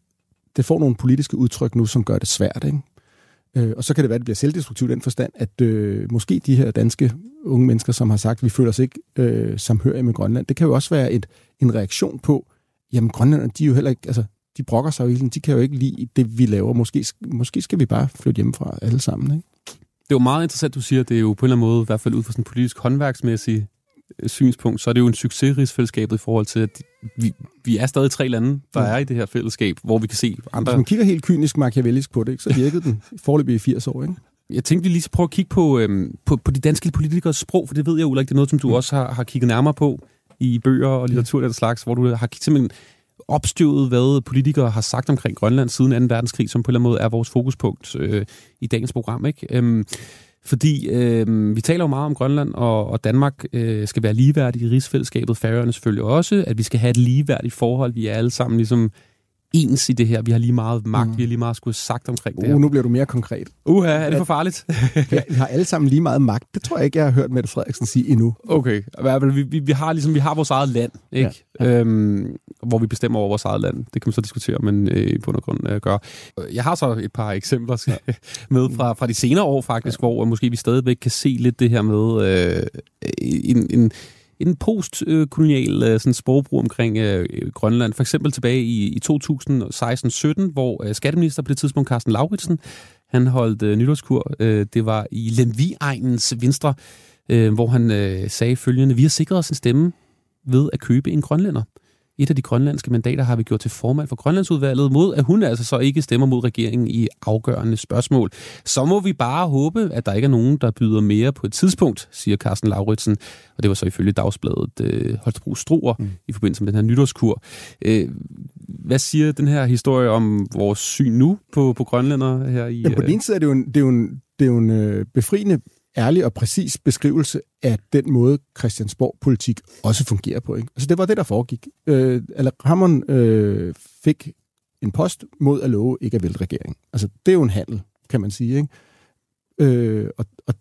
H: det får nogle politiske udtryk nu, som gør det svært. Ikke? Øh, og så kan det være, at det bliver selvdestruktivt i den forstand, at øh, måske de her danske unge mennesker, som har sagt, at vi føler os ikke øh, samhørige med Grønland, det kan jo også være et, en reaktion på, jamen Grønland, de er jo heller ikke, altså de brokker sig jo de kan jo ikke lide det, vi laver. Måske, måske skal vi bare flytte hjemmefra alle sammen. Ikke?
F: Det er jo meget interessant, du siger, det er jo på en eller anden måde, i hvert fald ud fra sådan en politisk håndværksmæssig øh, synspunkt, så er det jo en succes rigsfællesskabet i forhold til, at vi, vi er stadig tre lande, der mm. er i det her fællesskab, hvor vi kan se andre...
H: Hvis man kigger helt kynisk machiavellisk på det, ikke, så virkede den forløbig i 80 år, ikke?
F: Jeg tænkte, vi lige skal prøve at kigge på, øhm, på, på de danske politikers sprog, for det ved jeg, Ulrik, det er noget, som du mm. også har, har kigget nærmere på i bøger og litteratur ja. og den slags, hvor du har simpelthen opstøvet, hvad politikere har sagt omkring Grønland siden 2. verdenskrig, som på en eller anden måde er vores fokuspunkt øh, i dagens program. Ikke? Øhm, fordi øh, vi taler jo meget om Grønland, og, og Danmark øh, skal være ligeværdige i rigsfællesskabet, Færøerne selvfølgelig også, at vi skal have et ligeværdigt forhold, vi er alle sammen ligesom ens i det her. Vi har lige meget magt, mm. vi har lige meget skulle sagt omkring det
H: her. Uh, nu bliver du mere konkret.
F: Uha, er det for farligt?
H: ja, vi har alle sammen lige meget magt. Det tror jeg ikke, jeg har hørt Mette Frederiksen sige endnu.
F: Okay, vi, vi, vi, har ligesom, vi har vores eget land, ikke? Ja, ja. Øhm, hvor vi bestemmer over vores eget land. Det kan man så diskutere, men øh, på grund øh, gør. Jeg har så et par eksempler ja. med fra, fra de senere år faktisk, ja. hvor måske vi stadigvæk kan se lidt det her med øh, en, en en postkolonial øh, sådan sprogbrug omkring øh, Grønland. For eksempel tilbage i, i 2016-17, hvor øh, skatteminister på det tidspunkt, Carsten Lauritsen, han holdt øh, nytårskur. Øh, det var i Lemvi-egnens Venstre, øh, hvor han øh, sagde følgende, vi har sikret os en stemme ved at købe en grønlænder et af de grønlandske mandater har vi gjort til formand for Grønlandsudvalget, mod at hun altså så ikke stemmer mod regeringen i afgørende spørgsmål. Så må vi bare håbe, at der ikke er nogen, der byder mere på et tidspunkt, siger Carsten Lauritsen. Og det var så ifølge dagsbladet øh, Holstebro Struer mm. i forbindelse med den her nytårskur. Øh, hvad siger den her historie om vores syn nu på, på grønlænder her i...
H: Ja, på din side er det jo en, det er jo en, det er jo en øh, befriende ærlig og præcis beskrivelse af den måde, Christiansborg-politik også fungerer på. Ikke? Altså, det var det, der foregik. Øh, eller Hammond øh, fik en post mod at love ikke at vælte regeringen. Altså, det er jo en handel, kan man sige. Ikke? Øh, og, og,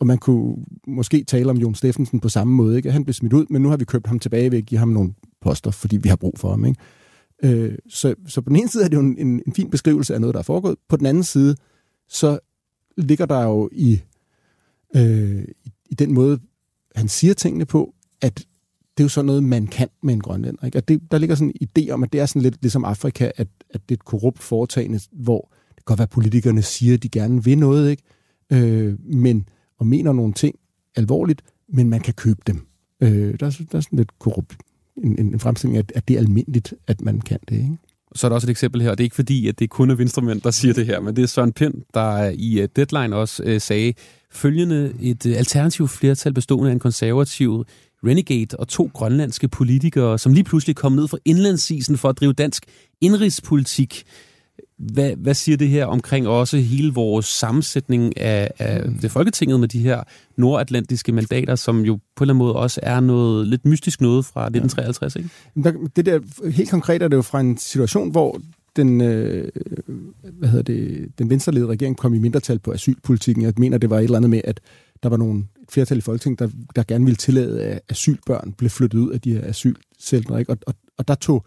H: og man kunne måske tale om Jon Steffensen på samme måde. Ikke? Han blev smidt ud, men nu har vi købt ham tilbage ved at give ham nogle poster, fordi vi har brug for ham. Ikke? Øh, så, så på den ene side er det jo en, en, en fin beskrivelse af noget, der er foregået. På den anden side, så ligger der jo i øh, i den måde, han siger tingene på, at det er jo sådan noget, man kan med en grønlænder. Ikke? At det, der ligger sådan en idé om, at det er sådan lidt ligesom Afrika, at, at det er et korrupt foretagende, hvor det kan godt være, at politikerne siger, at de gerne vil noget, ikke? Øh, men, og mener nogle ting alvorligt, men man kan købe dem. Øh, der, er, der er sådan lidt korrupt en, en fremstilling at, at det er almindeligt, at man kan det. Ikke?
F: Så er der også et eksempel her, og det er ikke fordi, at det kun er venstremænd, der siger det her, men det er Søren Pind, der i øh, Deadline også øh, sagde følgende et øh, alternativt flertal bestående af en konservativ renegade og to grønlandske politikere, som lige pludselig kom ned fra indlandsisen for at drive dansk indrigspolitik. Hvad, hvad siger det her omkring også hele vores sammensætning af, af det folketinget med de her nordatlantiske mandater, som jo på en eller anden måde også er noget lidt mystisk noget fra 1953, ikke?
H: Det der, helt konkret er det jo fra en situation, hvor den, øh, hvad hedder det, den venstreledede regering kom i mindretal på asylpolitikken. Jeg mener, det var et eller andet med, at der var nogle flertal i Folketinget, der, der gerne ville tillade, at asylbørn blev flyttet ud af de her asylcentre. Ikke? Og, og, og der tog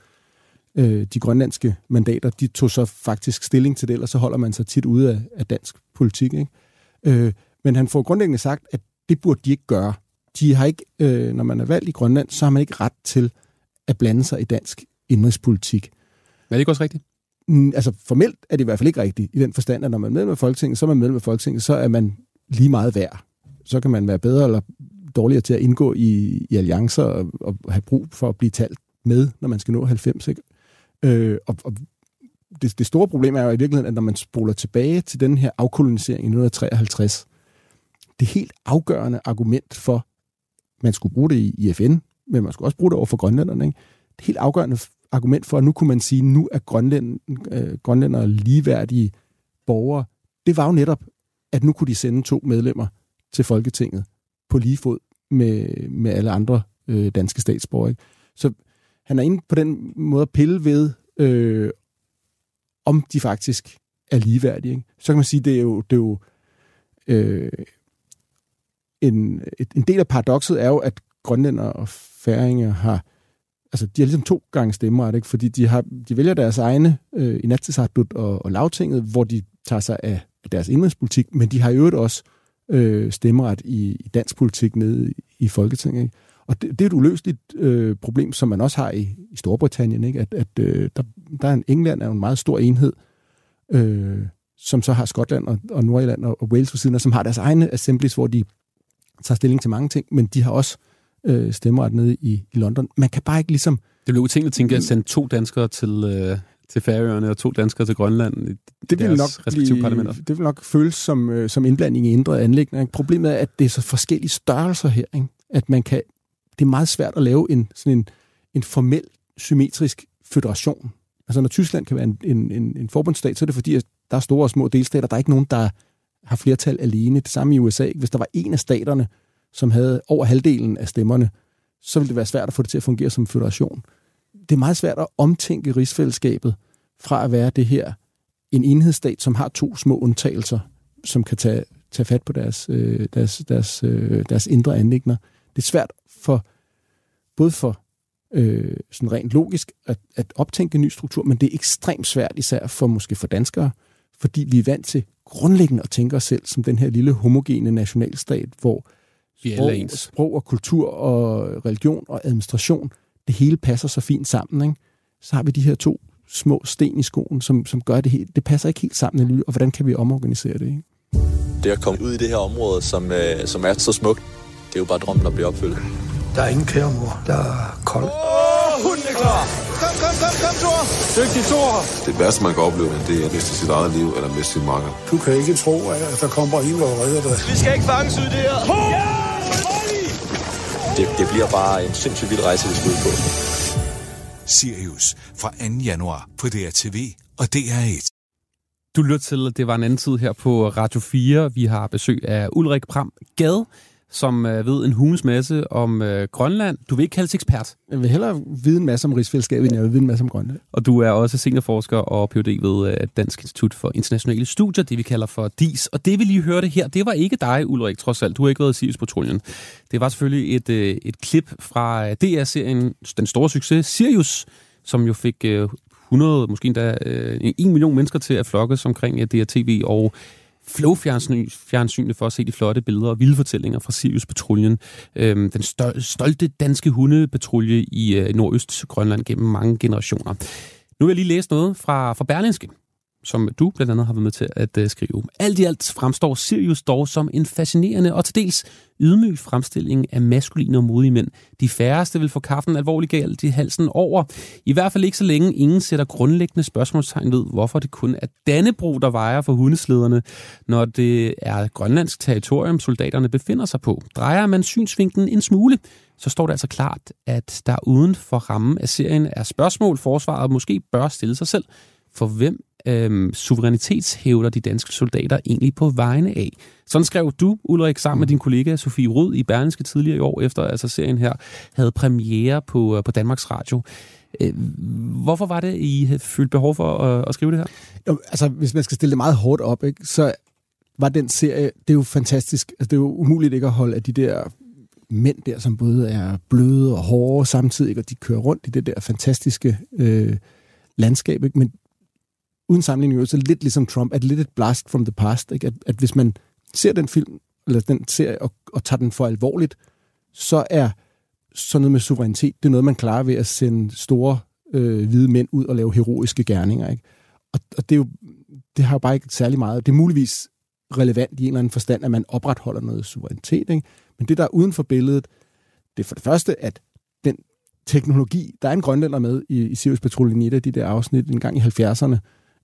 H: øh, de grønlandske mandater, de tog så faktisk stilling til det, ellers så holder man sig tit ude af, af dansk politik. Ikke? Øh, men han får grundlæggende sagt, at det burde de ikke gøre. de har ikke, øh, når man er valgt i Grønland, så har man ikke ret til at blande sig i dansk indrigspolitik.
F: Er det ikke også rigtigt?
H: Mm, altså formelt er det i hvert fald ikke rigtigt, i den forstand, at når man er medlem af Folketinget, så er man medlem af Folketinget, så er man lige meget værd. Så kan man være bedre eller dårligere til at indgå i, i alliancer og, og have brug for at blive talt med, når man skal nå 90. Ikke? Øh, og, og det, det store problem er jo i virkeligheden, at når man spoler tilbage til den her afkolonisering i 1953, det helt afgørende argument for, man skulle bruge det i, i FN, men man skulle også bruge det over for grønlænderne, ikke? det helt afgørende argument for, at nu kunne man sige, at nu er grønlænd, øh, grønlændere ligeværdige borgere, det var jo netop, at nu kunne de sende to medlemmer til Folketinget på lige fod med, med alle andre øh, danske statsborgere. Ikke? Så han er inde på den måde at pille ved, øh, om de faktisk er ligeværdige. Ikke? Så kan man sige, det er jo, det er jo øh, en, et, en del af paradokset er jo, at grønlænder og færinger har altså, de har ligesom to gange stemmeret, ikke? fordi de, har, de vælger deres egne øh, i Natsisartut og, og lavtinget, hvor de tager sig af, af deres indrigspolitik, men de har i øvrigt også øh, stemmeret i, i dansk politik nede i, i Folketinget. Ikke? Og det, det er et uløseligt øh, problem, som man også har i, i Storbritannien, ikke? at, at øh, der, der er en England er en meget stor enhed, øh, som så har Skotland og, og Nordirland og, og Wales for siden, og som har deres egne assemblies, hvor de tager stilling til mange ting, men de har også øh, stemmeret nede i, i London. Man kan bare ikke ligesom...
F: Det blev utænkeligt, tænke at sende to danskere til, øh, til Færøerne og to danskere til Grønland i
H: det vil nok
F: respektive parlamenter.
H: Det vil nok føles som, øh, som indblanding i indre anlæggende. Problemet er, at det er så forskellige størrelser her, ikke? at man kan... Det er meget svært at lave en, sådan en, en formel, symmetrisk federation. Altså når Tyskland kan være en, en, en, en forbundsstat, så er det fordi, at der er store og små delstater. Der er ikke nogen, der har flertal alene. Det samme i USA. Hvis der var en af staterne, som havde over halvdelen af stemmerne, så ville det være svært at få det til at fungere som federation. Det er meget svært at omtænke rigsfællesskabet fra at være det her en enhedsstat, som har to små undtagelser, som kan tage, tage fat på deres, øh, deres, deres, øh, deres indre anlægner. Det er svært for både for øh, sådan rent logisk at, at optænke en ny struktur, men det er ekstremt svært, især for måske for danskere, fordi vi er vant til grundlæggende at tænke os selv som den her lille homogene nationalstat, hvor
F: vi
H: sprog,
F: ens.
H: sprog og kultur og religion og administration, det hele passer så fint sammen. Ikke? Så har vi de her to små sten i skoen, som, som gør det helt. Det passer ikke helt sammen, og hvordan kan vi omorganisere det? Ikke?
A: Det at komme ud i det her område, som, øh, som er så smukt, det er jo bare drømmen, der bliver opfyldt.
I: Der er ingen kære mor. Der er koldt. Åh,
J: oh, hunden er klar! Kom, kom, kom, kom, Thor! Dygtig Thor!
K: Det værste, man kan opleve, det er at miste sit eget liv eller miste sin makker.
I: Du kan ikke tro, at der kommer en og redder dig.
J: Vi skal ikke fanges ud det her. Ja!
A: Det, det bliver bare en sindssygt vild rejse, vi skal ud på.
L: Sirius fra 2. januar på DRTV og DR1.
F: Du lytter til, at det var en anden tid her på Radio 4. Vi har besøg af Ulrik Pram Gade, som øh, ved en hulens masse om øh, Grønland. Du vil ikke kaldes ekspert.
H: Jeg vil hellere vide en masse om rigsfællesskabet, end jeg vil vide en masse om Grønland.
F: Og du er også seniorforsker og Ph.D. ved øh, Dansk Institut for Internationale Studier, det vi kalder for DIS. Og det vi lige hørte her, det var ikke dig, Ulrik, trods alt. Du har ikke været i Sirius-patruljen. Det var selvfølgelig et, øh, et klip fra øh, DR-serien, den store succes, Sirius, som jo fik øh, 100, måske endda øh, 1 million mennesker til at flokkes omkring øh, DRTV og flow-fjernsynet for at se de flotte billeder og vilde fortællinger fra Sirius Patruljen. Øhm, den stolte danske hundepatrulje i øh, nordøst Grønland gennem mange generationer. Nu vil jeg lige læse noget fra, fra Berlinske som du blandt andet har været med til at øh, skrive. Alt i alt fremstår Sirius dog som en fascinerende og til dels ydmyg fremstilling af maskuline og modige mænd. De færreste vil få kaffen alvorligt galt i halsen over. I hvert fald ikke så længe ingen sætter grundlæggende spørgsmålstegn ved, hvorfor det kun er Dannebro, der vejer for hundeslederne, når det er grønlandsk territorium, soldaterne befinder sig på. Drejer man synsvinklen en smule, så står det altså klart, at der uden for rammen af serien er spørgsmål, forsvaret måske bør stille sig selv. For hvem øhm, suverænitetshævder de danske soldater egentlig på vegne af? Sådan skrev du, Ulrik, sammen med din kollega Sofie Rud i Berlingske tidligere i år, efter altså serien her havde premiere på, øh, på Danmarks Radio. Øh, hvorfor var det, I følte behov for at, at skrive det her?
H: Jo, altså, hvis man skal stille det meget hårdt op, ikke, så var den serie, det er jo fantastisk. Altså, det er jo umuligt ikke at holde af de der mænd der, som både er bløde og hårde samtidig, og de kører rundt i det der fantastiske øh, landskab. Ikke? Men uden sammenligning, så lidt ligesom Trump, at lidt et blast from the past. Ikke? At, at hvis man ser den film, eller den serie, og, og tager den for alvorligt, så er sådan noget med suverænitet, det er noget, man klarer ved at sende store øh, hvide mænd ud og lave heroiske gerninger. Ikke? Og, og det, er jo, det har jo bare ikke særlig meget. Det er muligvis relevant i en eller anden forstand, at man opretholder noget suverænitet. Ikke? Men det, der er uden for billedet, det er for det første, at den teknologi, der er en grønlænder med i, i Sirius Patruljen i et af de der afsnit en gang i 70'erne,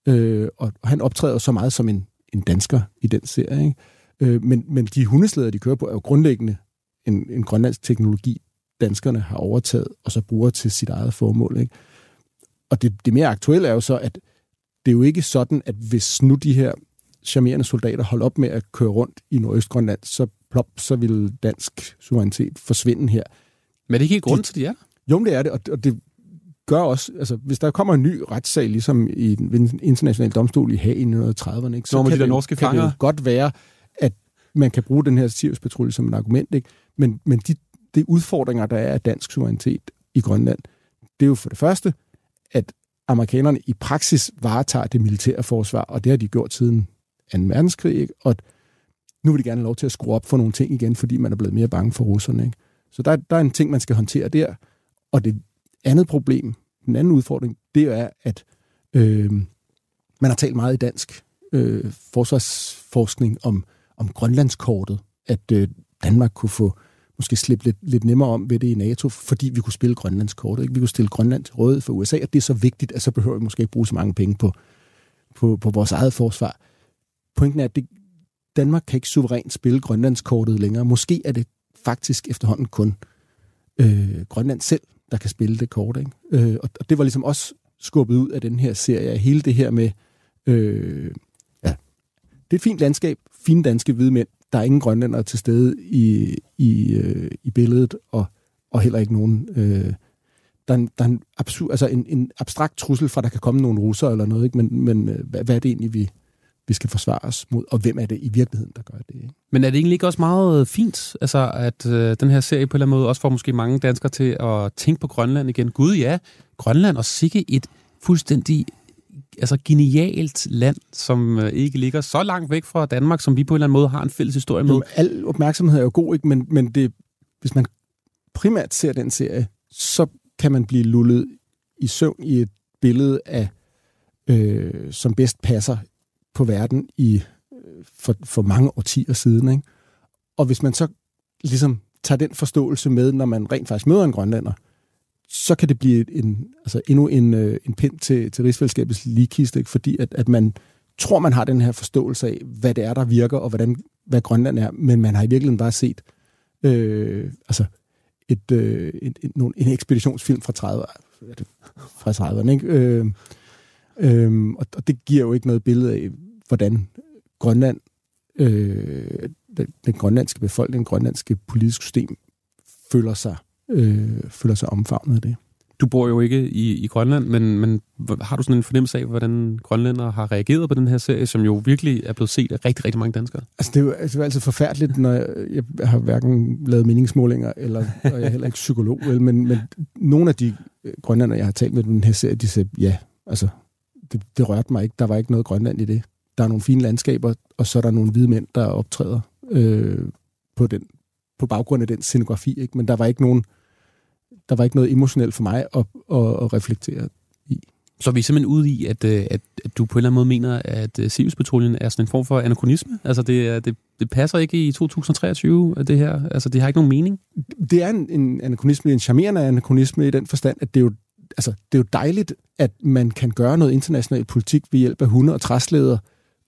H: øh, og, og han optræder så meget som en, en dansker i den serie. Ikke? Øh, men, men de hundeslæder, de kører på, er jo grundlæggende en, en grønlandsk teknologi, danskerne har overtaget, og så bruger til sit eget formål. Ikke? Og det, det mere aktuelle er jo så, at det er jo ikke sådan, at hvis nu de her charmerende soldater holder op med at køre rundt i Nordøstgrønland, så plop, så vil dansk suverænitet forsvinde her.
F: Men er det ikke helt grund til, de er?
H: Jo, det er det, og det gør også, altså hvis der kommer en ny retssag, ligesom i den internationale domstol i Haag i 1930'erne, ikke, så
F: Nå,
H: kan,
F: de
H: det,
F: norske
H: kan det jo godt være, at man kan bruge den her Sirius-patrulje som et argument, ikke? men, men de, de udfordringer, der er af dansk suverænitet i Grønland, det er jo for det første, at amerikanerne i praksis varetager det militære forsvar, og det har de gjort siden 2. verdenskrig, ikke? og nu vil de gerne have lov til at skrue op for nogle ting igen, fordi man er blevet mere bange for russerne. Ikke? Så der, der er en ting, man skal håndtere der. Og det andet problem, den anden udfordring, det er, at øh, man har talt meget i dansk øh, forsvarsforskning om, om Grønlandskortet, at øh, Danmark kunne få måske slippe lidt, lidt nemmere om ved det i NATO, fordi vi kunne spille Grønlandskortet. Ikke? Vi kunne stille Grønland til rådighed for USA, og det er så vigtigt, at så behøver vi måske ikke bruge så mange penge på, på, på vores eget forsvar. Pointen er, at det, Danmark kan ikke suverænt spille Grønlandskortet længere. Måske er det faktisk efterhånden kun øh, Grønland selv, der kan spille det kort. Ikke? Øh, og, det var ligesom også skubbet ud af den her serie. Hele det her med, øh, ja, det er et fint landskab, fine danske hvide mænd. Der er ingen grønlænder til stede i, i, øh, i billedet, og, og heller ikke nogen... Øh, der er, en, der er en, absurd, altså en, en abstrakt trussel fra, at der kan komme nogle russer eller noget, ikke? men, men øh, hvad, hvad er det egentlig, vi, vi skal forsvare os mod, og hvem er det i virkeligheden, der gør det? Ikke?
F: Men er det egentlig ikke også meget fint, altså, at øh, den her serie på en eller anden måde også får måske mange danskere til at tænke på Grønland igen? Gud ja, Grønland og sikke et fuldstændig altså genialt land, som øh, ikke ligger så langt væk fra Danmark, som vi på en eller anden måde har en fælles historie med.
H: Jo, al opmærksomhed er jo god, ikke? Men, men det, hvis man primært ser den serie, så kan man blive lullet i søvn i et billede af, øh, som bedst passer på verden i øh, for, for mange årtier siden. Ikke? Og hvis man så ligesom tager den forståelse med, når man rent faktisk møder en grønlander, så kan det blive en, altså endnu en, øh, en pind til, til rigsfællesskabets ligekiste, ikke? fordi at, at man tror, man har den her forståelse af, hvad det er, der virker, og hvordan, hvad Grønland er, men man har i virkeligheden bare set øh, altså et, øh, en, en, en ekspeditionsfilm fra 30, fra 30'erne, ikke? Øh, øh, og, og det giver jo ikke noget billede af, hvordan Grønland, øh, den, den grønlandske befolkning, den grønlandske politiske system føler sig, øh, føler sig omfavnet af det.
F: Du bor jo ikke i, i Grønland, men, men har du sådan en fornemmelse af, hvordan grønlændere har reageret på den her serie, som jo virkelig er blevet set af rigtig, rigtig mange danskere?
H: Altså, det er jo altså, det er altid forfærdeligt, når jeg, jeg har hverken lavet meningsmålinger, eller, og jeg er heller ikke psykolog, vel, men, men nogle af de grønlænder, jeg har talt med den her serie, de siger, ja, altså, det, det rørte mig ikke. Der var ikke noget Grønland i det. Der er nogle fine landskaber, og så er der nogle hvide mænd, der optræder øh, på, den, på baggrund af den scenografi. Ikke? Men der var ikke nogen der var ikke noget emotionelt for mig at, at, at reflektere i.
F: Så er vi simpelthen ude i, at, at, at du på en eller anden måde mener, at Sirius-patruljen er sådan en form for anachronisme? Altså, det, det, det passer ikke i 2023, det her? Altså, det har ikke nogen mening?
H: Det er en, en anachronisme, en charmerende anachronisme i den forstand, at det er jo altså, det er jo dejligt, at man kan gøre noget international politik ved hjælp af hunde og træsleder,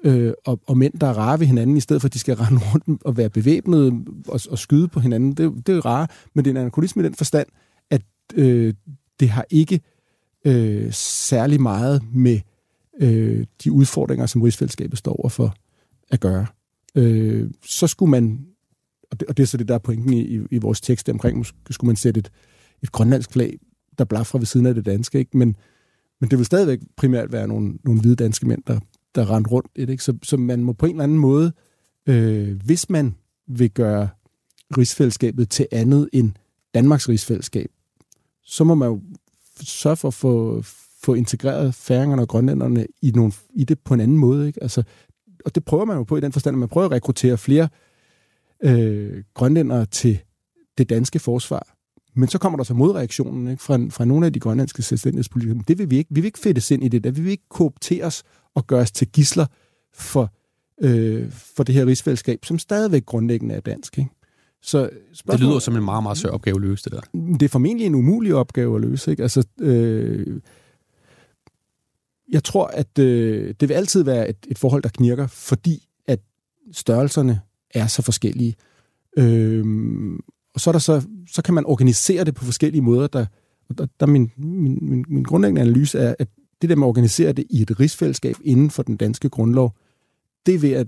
H: øh, og, og mænd, der er rare ved hinanden, i stedet for, at de skal rende rundt og være bevæbnede og, og skyde på hinanden. Det, det er jo rare, men det er en anachronisme i den forstand, at øh, det har ikke øh, særlig meget med øh, de udfordringer, som rigsfællesskabet står overfor at gøre. Øh, så skulle man, og det, og det er så det, der er pointen i, i, i vores tekst omkring, skulle man sætte et, et grønlandsk flag, der blaffer ved siden af det danske, ikke? Men, men det vil stadigvæk primært være nogle, nogle hvide danske mænd, der, der rendte rundt ikke? Så, så man må på en eller anden måde, øh, hvis man vil gøre rigsfællesskabet til andet end Danmarks rigsfællesskab, så må man jo sørge for at få, få integreret færingerne og grønlænderne i, nogle, i det på en anden måde. Ikke? Altså, og det prøver man jo på i den forstand, at man prøver at rekruttere flere øh, grønlændere til det danske forsvar. Men så kommer der så modreaktionen ikke, fra, fra nogle af de grønlandske selvstændighedspolitikere. Det vil vi ikke. Vi vil ikke fedtes ind i det der. Vi vil ikke koopteres og gøres til gisler for, øh, for det her rigsfællesskab, som stadigvæk grundlæggende er dansk. Ikke?
F: Så det lyder som en meget, meget svær opgave at løse det der.
H: Det er formentlig en umulig opgave at løse. Ikke? Altså, øh, jeg tror, at øh, det vil altid være et, et forhold, der knirker, fordi at størrelserne er så forskellige. Øh, og så, er der så, så kan man organisere det på forskellige måder. Der, der, der min, min, min, min grundlæggende analyse er, at det der med at organisere det i et rigsfællesskab inden for den danske grundlov, det er ved at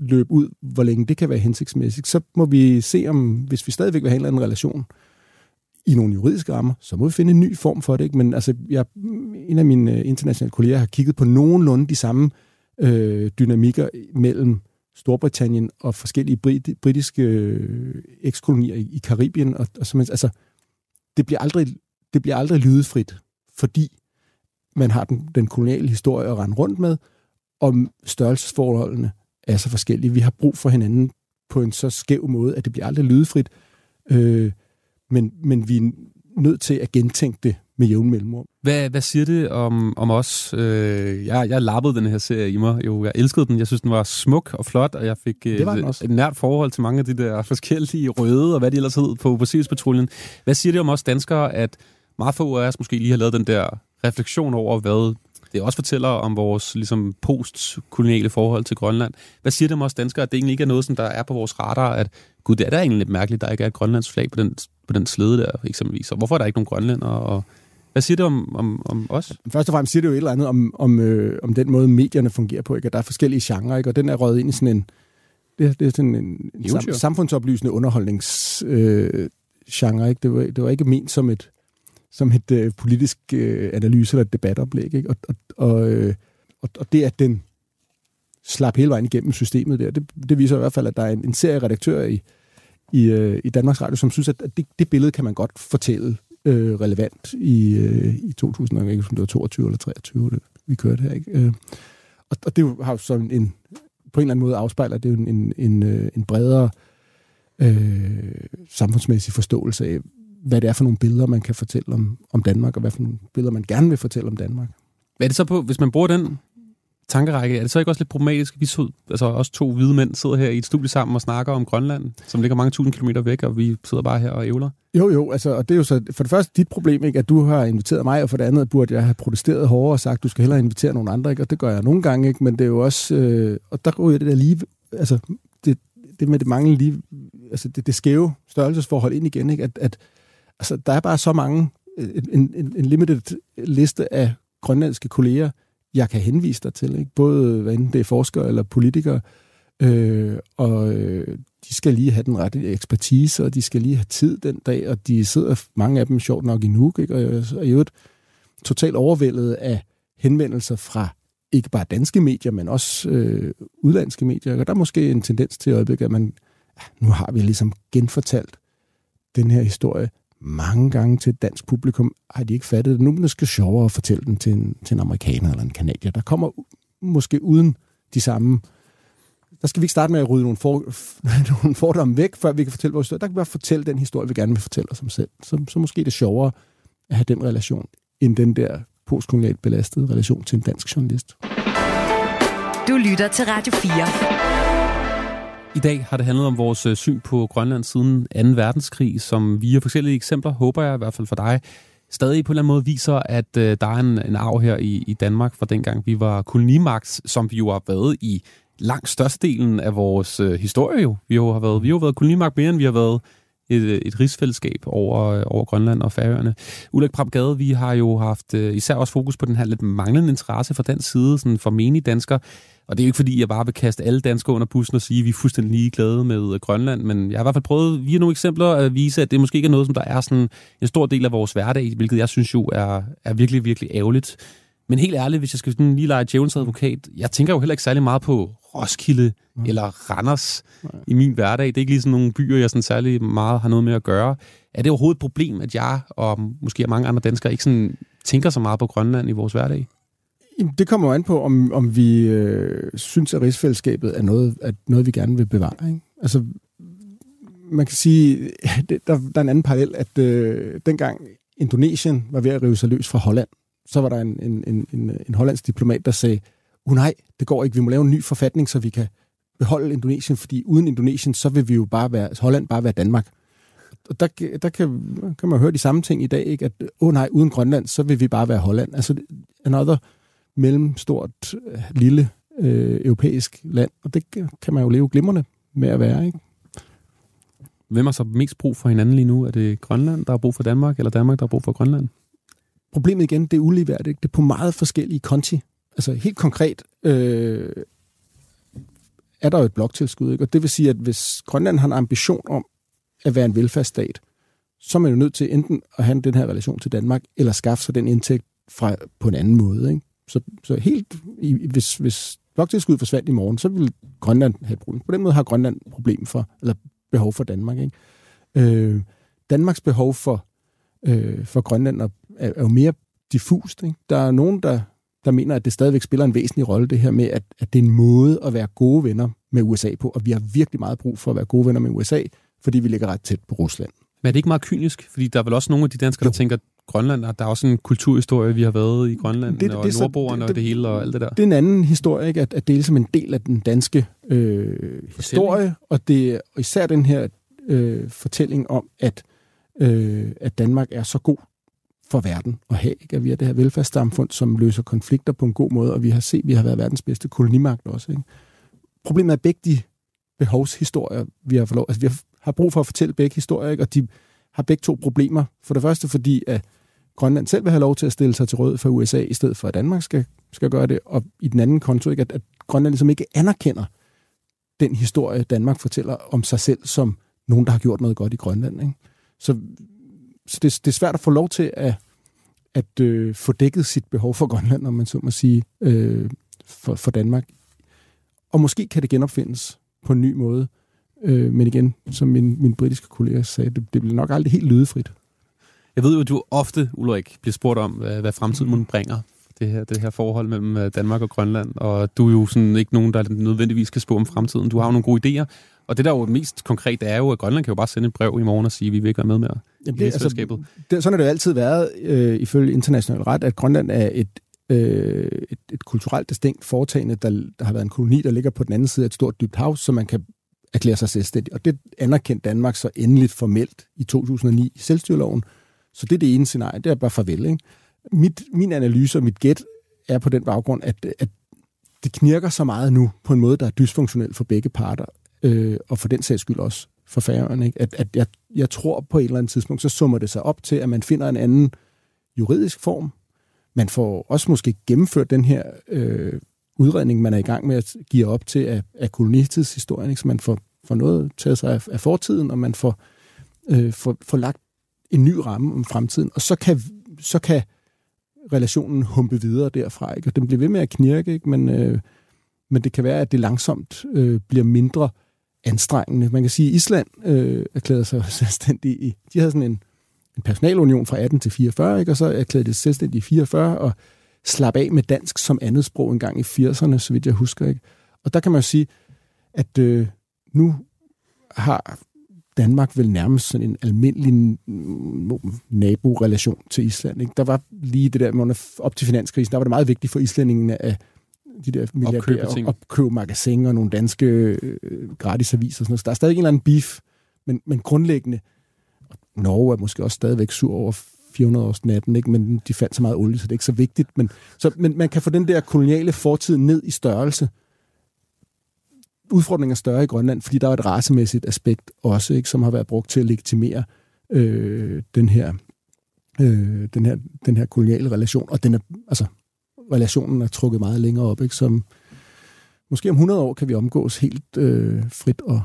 H: løbe ud, hvor længe det kan være hensigtsmæssigt. Så må vi se, om hvis vi stadigvæk vil have en eller anden relation i nogle juridiske rammer, så må vi finde en ny form for det. Ikke? Men altså, jeg, en af mine øh, internationale kolleger har kigget på nogenlunde de samme øh, dynamikker mellem Storbritannien og forskellige brit, britiske øh, ekskolonier i, i Karibien. Og, og så, altså, det bliver aldrig, det bliver aldrig lydefrit, fordi man har den, den koloniale historie at rende rundt med, og størrelsesforholdene er så forskellige. Vi har brug for hinanden på en så skæv måde, at det bliver aldrig lydefrit. Øh, men, men vi er nødt til at gentænke det med jævn mellemrum.
F: Hvad, hvad siger det om, om os? Øh, jeg, jeg lappede den her serie i mig. Jo, jeg elskede den. Jeg synes, den var smuk og flot, og jeg fik
H: øh,
F: et nært forhold til mange af de der forskellige røde, og hvad de ellers hed på, på Siriuspatruljen. Hvad siger det om os danskere, at meget få af os måske lige har lavet den der refleksion over, hvad det også fortæller om vores ligesom, postkoloniale forhold til Grønland. Hvad siger det om os danskere, at det egentlig ikke er noget, som der er på vores radar, at gud, det er da egentlig lidt mærkeligt, der ikke er et grønlands flag på den, på den slede der, eksempelvis. Og hvorfor er der ikke nogen grønlænder? Og hvad siger det om, om, om os?
H: Først og fremmest siger det jo et eller andet om, om, øh, om den måde, medierne fungerer på. Ikke? At der er forskellige genrer, ikke? og den er røget ind i sådan en, det, det er sådan en sam, samfundsoplysende underholdningsgenre. Øh, genre, ikke? Det, var, det var ikke ment som et, som et øh, politisk øh, analyse eller et debatoplæg. Ikke? Og, og, og, øh, og, og det, at den slap hele vejen igennem systemet der, det, det viser i hvert fald, at der er en, en serie redaktører i, i, øh, i Danmarks Radio, som synes, at det, det billede kan man godt fortælle øh, relevant i, øh, i 2022 eller 23, det, vi kørte her. Ikke? Øh, og, og det har jo sådan en, på en eller anden måde afspejler det jo en, en, en, øh, en bredere øh, samfundsmæssig forståelse af, hvad det er for nogle billeder, man kan fortælle om, om Danmark, og hvad for nogle billeder, man gerne vil fortælle om Danmark.
F: Hvad er det så på, hvis man bruger den tankerække, er det så ikke også lidt problematisk, at vi så, altså også to hvide mænd sidder her i et studie sammen og snakker om Grønland, som ligger mange tusind kilometer væk, og vi sidder bare her og ævler?
H: Jo, jo, altså, og det er jo så for det første dit problem, ikke, at du har inviteret mig, og for det andet burde jeg have protesteret hårdere og sagt, du skal hellere invitere nogle andre, ikke? og det gør jeg nogle gange, ikke? men det er jo også, øh, og der jo det der lige, altså det, det med det manglende lige, altså det, det skæve størrelsesforhold ind igen, ikke? At, at altså, der er bare så mange, øh, en, en, en limited liste af grønlandske kolleger, jeg kan henvise dig til, ikke? både øh, hvad enten det er forskere eller politikere, øh, og øh, de skal lige have den rette ekspertise, og de skal lige have tid den dag, og de sidder, mange af dem sjovt nok i Nuuk, ikke? og jeg er jo totalt overvældet af henvendelser fra ikke bare danske medier, men også øh, udlandske medier. Og der er måske en tendens til øjeblikket, at man, ah, nu har vi ligesom genfortalt den her historie mange gange til et dansk publikum, har de ikke fattet det. Nu er det skal sjovere at fortælle den til en, til en amerikaner eller en kanadier, der kommer måske uden de samme... Der skal vi ikke starte med at rydde nogle, for, nogle fordomme væk, før vi kan fortælle vores historie. Der kan vi bare fortælle den historie, vi gerne vil fortælle os om selv. Så, så måske er det sjovere at have den relation, end den der postkolonialt belastede relation til en dansk journalist.
B: Du lytter til Radio 4.
F: I dag har det handlet om vores øh, syn på Grønland siden 2. verdenskrig, som via forskellige eksempler, håber jeg i hvert fald for dig, stadig på en eller anden måde viser, at øh, der er en, en arv her i, i Danmark fra dengang vi var kolonimagt, som vi jo har været i langt størstedelen af vores øh, historie jo. Vi jo har været, vi har været kolonimagt mere, end vi har været et, øh, et rigsfællesskab over, øh, over Grønland og Færøerne. Ulrik Prabgade, vi har jo haft øh, især også fokus på den her lidt manglende interesse fra den side, sådan for menige danskere, og det er jo ikke fordi, jeg bare vil kaste alle danskere under bussen og sige, at vi er fuldstændig ligeglade med Grønland, men jeg har i hvert fald prøvet via nogle eksempler at vise, at det måske ikke er noget, som der er sådan en stor del af vores hverdag, hvilket jeg synes jo er, er virkelig, virkelig ærgerligt. Men helt ærligt, hvis jeg skal sådan lige lege Jævns advokat, jeg tænker jo heller ikke særlig meget på Roskilde mm. eller Randers Nej. i min hverdag. Det er ikke lige sådan nogle byer, jeg sådan særlig meget har noget med at gøre. Er det overhovedet et problem, at jeg og måske mange andre danskere ikke sådan tænker så meget på Grønland i vores hverdag?
H: Det kommer jo an på, om, om vi øh, synes, at rigsfællesskabet er noget, at noget, vi gerne vil bevare. Ikke? Altså, man kan sige, det, der, der er en anden parallel, at øh, dengang Indonesien var ved at rive sig løs fra Holland, så var der en, en, en, en, en hollandsk diplomat, der sagde, oh nej, det går ikke, vi må lave en ny forfatning, så vi kan beholde Indonesien, fordi uden Indonesien, så vil vi jo bare være, Holland bare være Danmark. Og der, der kan, kan man høre de samme ting i dag, ikke? at åh oh nej, uden Grønland, så vil vi bare være Holland. Altså another mellemstort, lille øh, europæisk land, og det kan man jo leve glimrende med at være. Ikke?
F: Hvem har så mest brug for hinanden lige nu? Er det Grønland, der har brug for Danmark, eller Danmark, der har brug for Grønland?
H: Problemet igen, det er uligeværdigt. Det er på meget forskellige konti. Altså helt konkret øh, er der jo et bloktilskud. Ikke? Og det vil sige, at hvis Grønland har en ambition om at være en velfærdsstat, så er man jo nødt til enten at have den her relation til Danmark, eller skaffe sig den indtægt fra, på en anden måde. Ikke? Så, så helt, hvis, hvis bloktilskuddet forsvandt i morgen, så vil Grønland have et problem. På den måde har Grønland problem for, eller behov for Danmark. Ikke? Øh, Danmarks behov for, øh, for Grønland er, er jo mere diffust. Ikke? Der er nogen, der, der mener, at det stadigvæk spiller en væsentlig rolle, det her med, at, at det er en måde at være gode venner med USA på, og vi har virkelig meget brug for at være gode venner med USA, fordi vi ligger ret tæt på Rusland.
F: Men er det ikke meget kynisk? Fordi der er vel også nogle af de danskere, jo. der tænker, Grønland, der er også en kulturhistorie, vi har været i Grønland, det, og det, nordboerne og det hele og alt det der.
H: Det er en anden historie, ikke? At, at det er ligesom en del af den danske øh, historie, og det er især den her øh, fortælling om, at, øh, at Danmark er så god for verden at have. Ikke? At vi er det her velfærdssamfund, som løser konflikter på en god måde, og vi har set, at vi har været verdens bedste kolonimagt også. Ikke? Problemet er begge de behovshistorier, vi har, lov, altså, vi har brug for at fortælle begge historier, ikke? og de har begge to problemer. For det første fordi, at Grønland selv vil have lov til at stille sig til råd for USA, i stedet for at Danmark skal, skal gøre det, og i den anden konto, ikke, at, at Grønland ligesom ikke anerkender den historie, Danmark fortæller om sig selv, som nogen, der har gjort noget godt i Grønland. Ikke? Så, så det, det er svært at få lov til at, at øh, få dækket sit behov for Grønland, om man så må sige, øh, for, for Danmark. Og måske kan det genopfindes på en ny måde. Øh, men igen, som min, min britiske kollega sagde, det, det bliver nok aldrig helt lydefrit.
F: Jeg ved jo, at du ofte, Ulrik, bliver spurgt om, hvad, hvad fremtiden bringer. Det her, det her forhold mellem øh, Danmark og Grønland. Og du er jo sådan ikke nogen, der nødvendigvis kan spå om fremtiden. Du har jo nogle gode idéer. Og det der er jo mest konkret, er jo, at Grønland kan jo bare sende et brev i morgen og sige, at vi vil ikke være med mere
H: Jamen det, altså, det, sådan har det jo altid været, øh, ifølge international ret, at Grønland er et, øh, et, et kulturelt distinkt foretagende, der, der har været en koloni, der ligger på den anden side af et stort dybt hav, så man kan erklære sig selvstændig. Og det anerkendte Danmark så endeligt formelt i 2009 i selvstyreloven, så det er det ene scenarie, det er bare farvel. Ikke? Mit, min analyse og mit gæt er på den baggrund, at, at det knirker så meget nu på en måde, der er dysfunktionel for begge parter, øh, og for den sags skyld også for færøerne. Ikke? At, at jeg, jeg tror på et eller andet tidspunkt, så summer det sig op til, at man finder en anden juridisk form. Man får også måske gennemført den her øh, udredning, man er i gang med at give op til af, af kolonitidshistorien, ikke? så man får, får noget taget sig af, af fortiden, og man får, øh, får, får lagt en ny ramme om fremtiden, og så kan, så kan relationen humpe videre derfra. Ikke? Og den bliver ved med at knirke, ikke? Men, øh, men det kan være, at det langsomt øh, bliver mindre anstrengende. Man kan sige, at Island øh, erklærede sig selvstændig i... De havde sådan en, en personalunion fra 18 til 44, ikke? og så erklærede det selvstændig i 44, og slap af med dansk som andet sprog en gang i 80'erne, så vidt jeg husker. Ikke? Og der kan man jo sige, at øh, nu har Danmark vel nærmest sådan en almindelig mm, mm, naborelation til Island. Ikke? Der var lige det der, op til finanskrisen, der var det meget vigtigt for islændingene at de der milliardærer at købe magasiner og nogle danske øh, gratis aviser og sådan noget. Så der er stadig en eller anden beef, men, men grundlæggende, Norge er måske også stadigvæk sur over 400 års natten, ikke? men de fandt så meget olie, så det er ikke så vigtigt. Men, så, men man kan få den der koloniale fortid ned i størrelse, udfordringen er større i Grønland, fordi der er et racemæssigt aspekt også, ikke, som har været brugt til at legitimere øh, den her øh, den her, den her koloniale relation, og den er, altså, relationen er trukket meget længere op, ikke, som måske om 100 år kan vi omgås helt øh, frit og,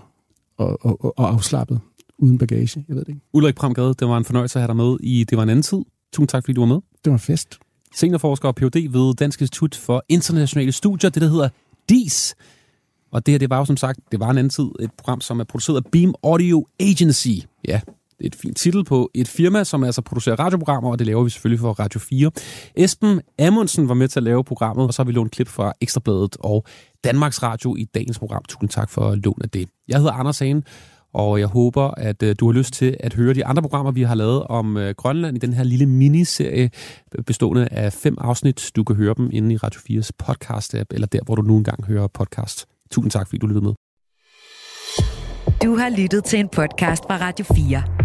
H: og, og, og afslappet, uden bagage, jeg ved det ikke.
F: Ulrik Pramgade, det var en fornøjelse at have dig med i Det var en anden tid. Tusind tak, fordi du var med.
H: Det var en fest.
F: Seniorforsker og Ph.D. ved Dansk Institut for Internationale Studier, det der hedder DIS. Og det her, det var jo som sagt, det var en anden tid, et program, som er produceret af Beam Audio Agency. Ja, et fint titel på et firma, som altså producerer radioprogrammer, og det laver vi selvfølgelig for Radio 4. Esben Amundsen var med til at lave programmet, og så har vi lånt klip fra Ekstrabladet og Danmarks Radio i dagens program. Tusind tak for lån af det. Jeg hedder Anders Hagen, Og jeg håber, at øh, du har lyst til at høre de andre programmer, vi har lavet om øh, Grønland i den her lille miniserie, øh, bestående af fem afsnit. Du kan høre dem inde i Radio 4's podcast-app, eller der, hvor du nu engang hører podcast. Tusind tak, fordi du lyttede med.
B: Du har lyttet til en podcast fra Radio 4.